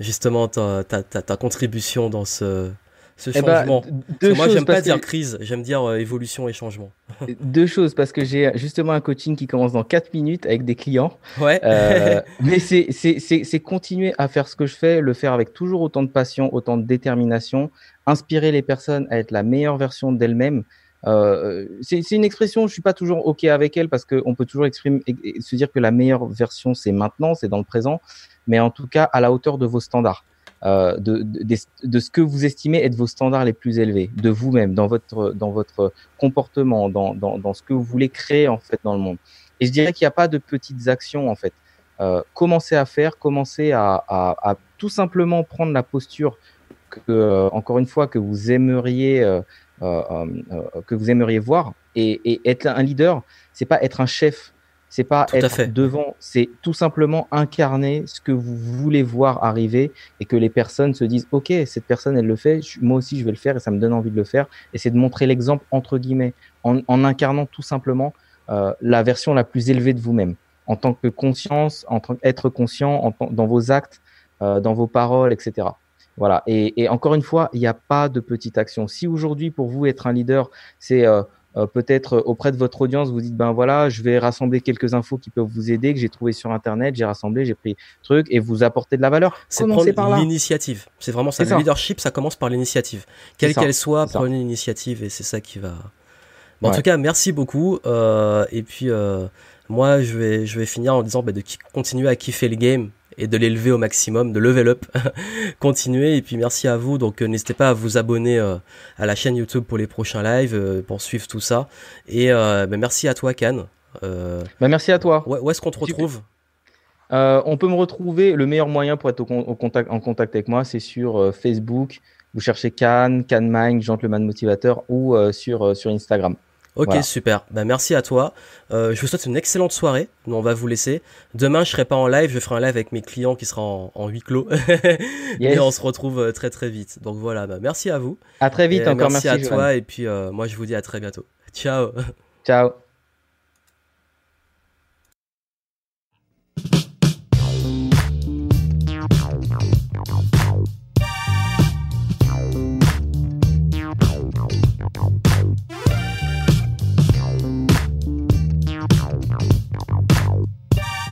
justement, ta, ta, ta contribution dans ce, ce eh ben, changement Moi, j'aime pas dire crise, j'aime dire euh, évolution et changement. deux choses, parce que j'ai justement un coaching qui commence dans 4 minutes avec des clients. Ouais. Euh, (laughs) mais c'est continuer à faire ce que je fais, le faire avec toujours autant de passion, autant de détermination, inspirer les personnes à être la meilleure version d'elles-mêmes. Euh, c'est une expression, je suis pas toujours ok avec elle parce qu'on peut toujours exprimer, se dire que la meilleure version c'est maintenant, c'est dans le présent, mais en tout cas à la hauteur de vos standards. Euh, de, de, ce que vous estimez être vos standards les plus élevés, de vous-même, dans votre, dans votre comportement, dans, dans, ce que vous voulez créer en fait dans le monde. Et je dirais qu'il n'y a pas de petites actions en fait. Euh, commencez à faire, commencez à, à, tout simplement prendre la posture que, euh, encore une fois, que vous aimeriez, que vous aimeriez voir. Et, et être un leader, c'est pas être un chef c'est pas être devant, c'est tout simplement incarner ce que vous voulez voir arriver et que les personnes se disent OK, cette personne elle le fait, moi aussi je vais le faire et ça me donne envie de le faire. Et c'est de montrer l'exemple entre guillemets en, incarnant tout simplement euh, la version la plus élevée de vous-même en tant que conscience, en tant qu'être conscient dans vos actes, euh, dans vos paroles, etc. Voilà. Et, encore une fois, il n'y a pas de petite action. Si aujourd'hui pour vous être un leader, c'est euh, euh, peut-être euh, auprès de votre audience, vous dites ben voilà, je vais rassembler quelques infos qui peuvent vous aider que j'ai trouvé sur internet, j'ai rassemblé, j'ai pris truc et vous apporter de la valeur. C'est prendre l'initiative. C'est vraiment ça. Le leadership, ça commence par l'initiative, quelle qu'elle soit, prenez l'initiative et c'est ça qui va. Bon, En tout cas, merci beaucoup. Euh, et puis, euh, Moi, je vais, je vais finir en disant bah, de continuer à kiffer le game et de l'élever au maximum, de level up, (laughs) continuer. Et puis merci à vous. Donc n'hésitez pas à vous abonner à la chaîne YouTube pour les prochains lives, pour suivre tout ça. Et bah, merci à toi, Can. Bah, merci à toi. Où, est-ce qu'on te retrouve? On peut me retrouver, le meilleur moyen pour être au, contact, en contact avec moi, c'est sur Facebook, vous cherchez Cannes, Cannes Mind, Gentleman Motivateur ou euh, sur, euh, sur Instagram. Ok, super. Bah, merci à toi. Euh, je vous souhaite une excellente soirée. Nous, on va vous laisser. Demain, je serai pas en live. Je ferai un live avec mes clients qui sera en, huis clos. (laughs) Et on se retrouve très très vite. Donc voilà, bah, merci à vous. À très vite. encore merci, à toi. Et puis moi, je vous dis à très bientôt. Ciao. Ciao.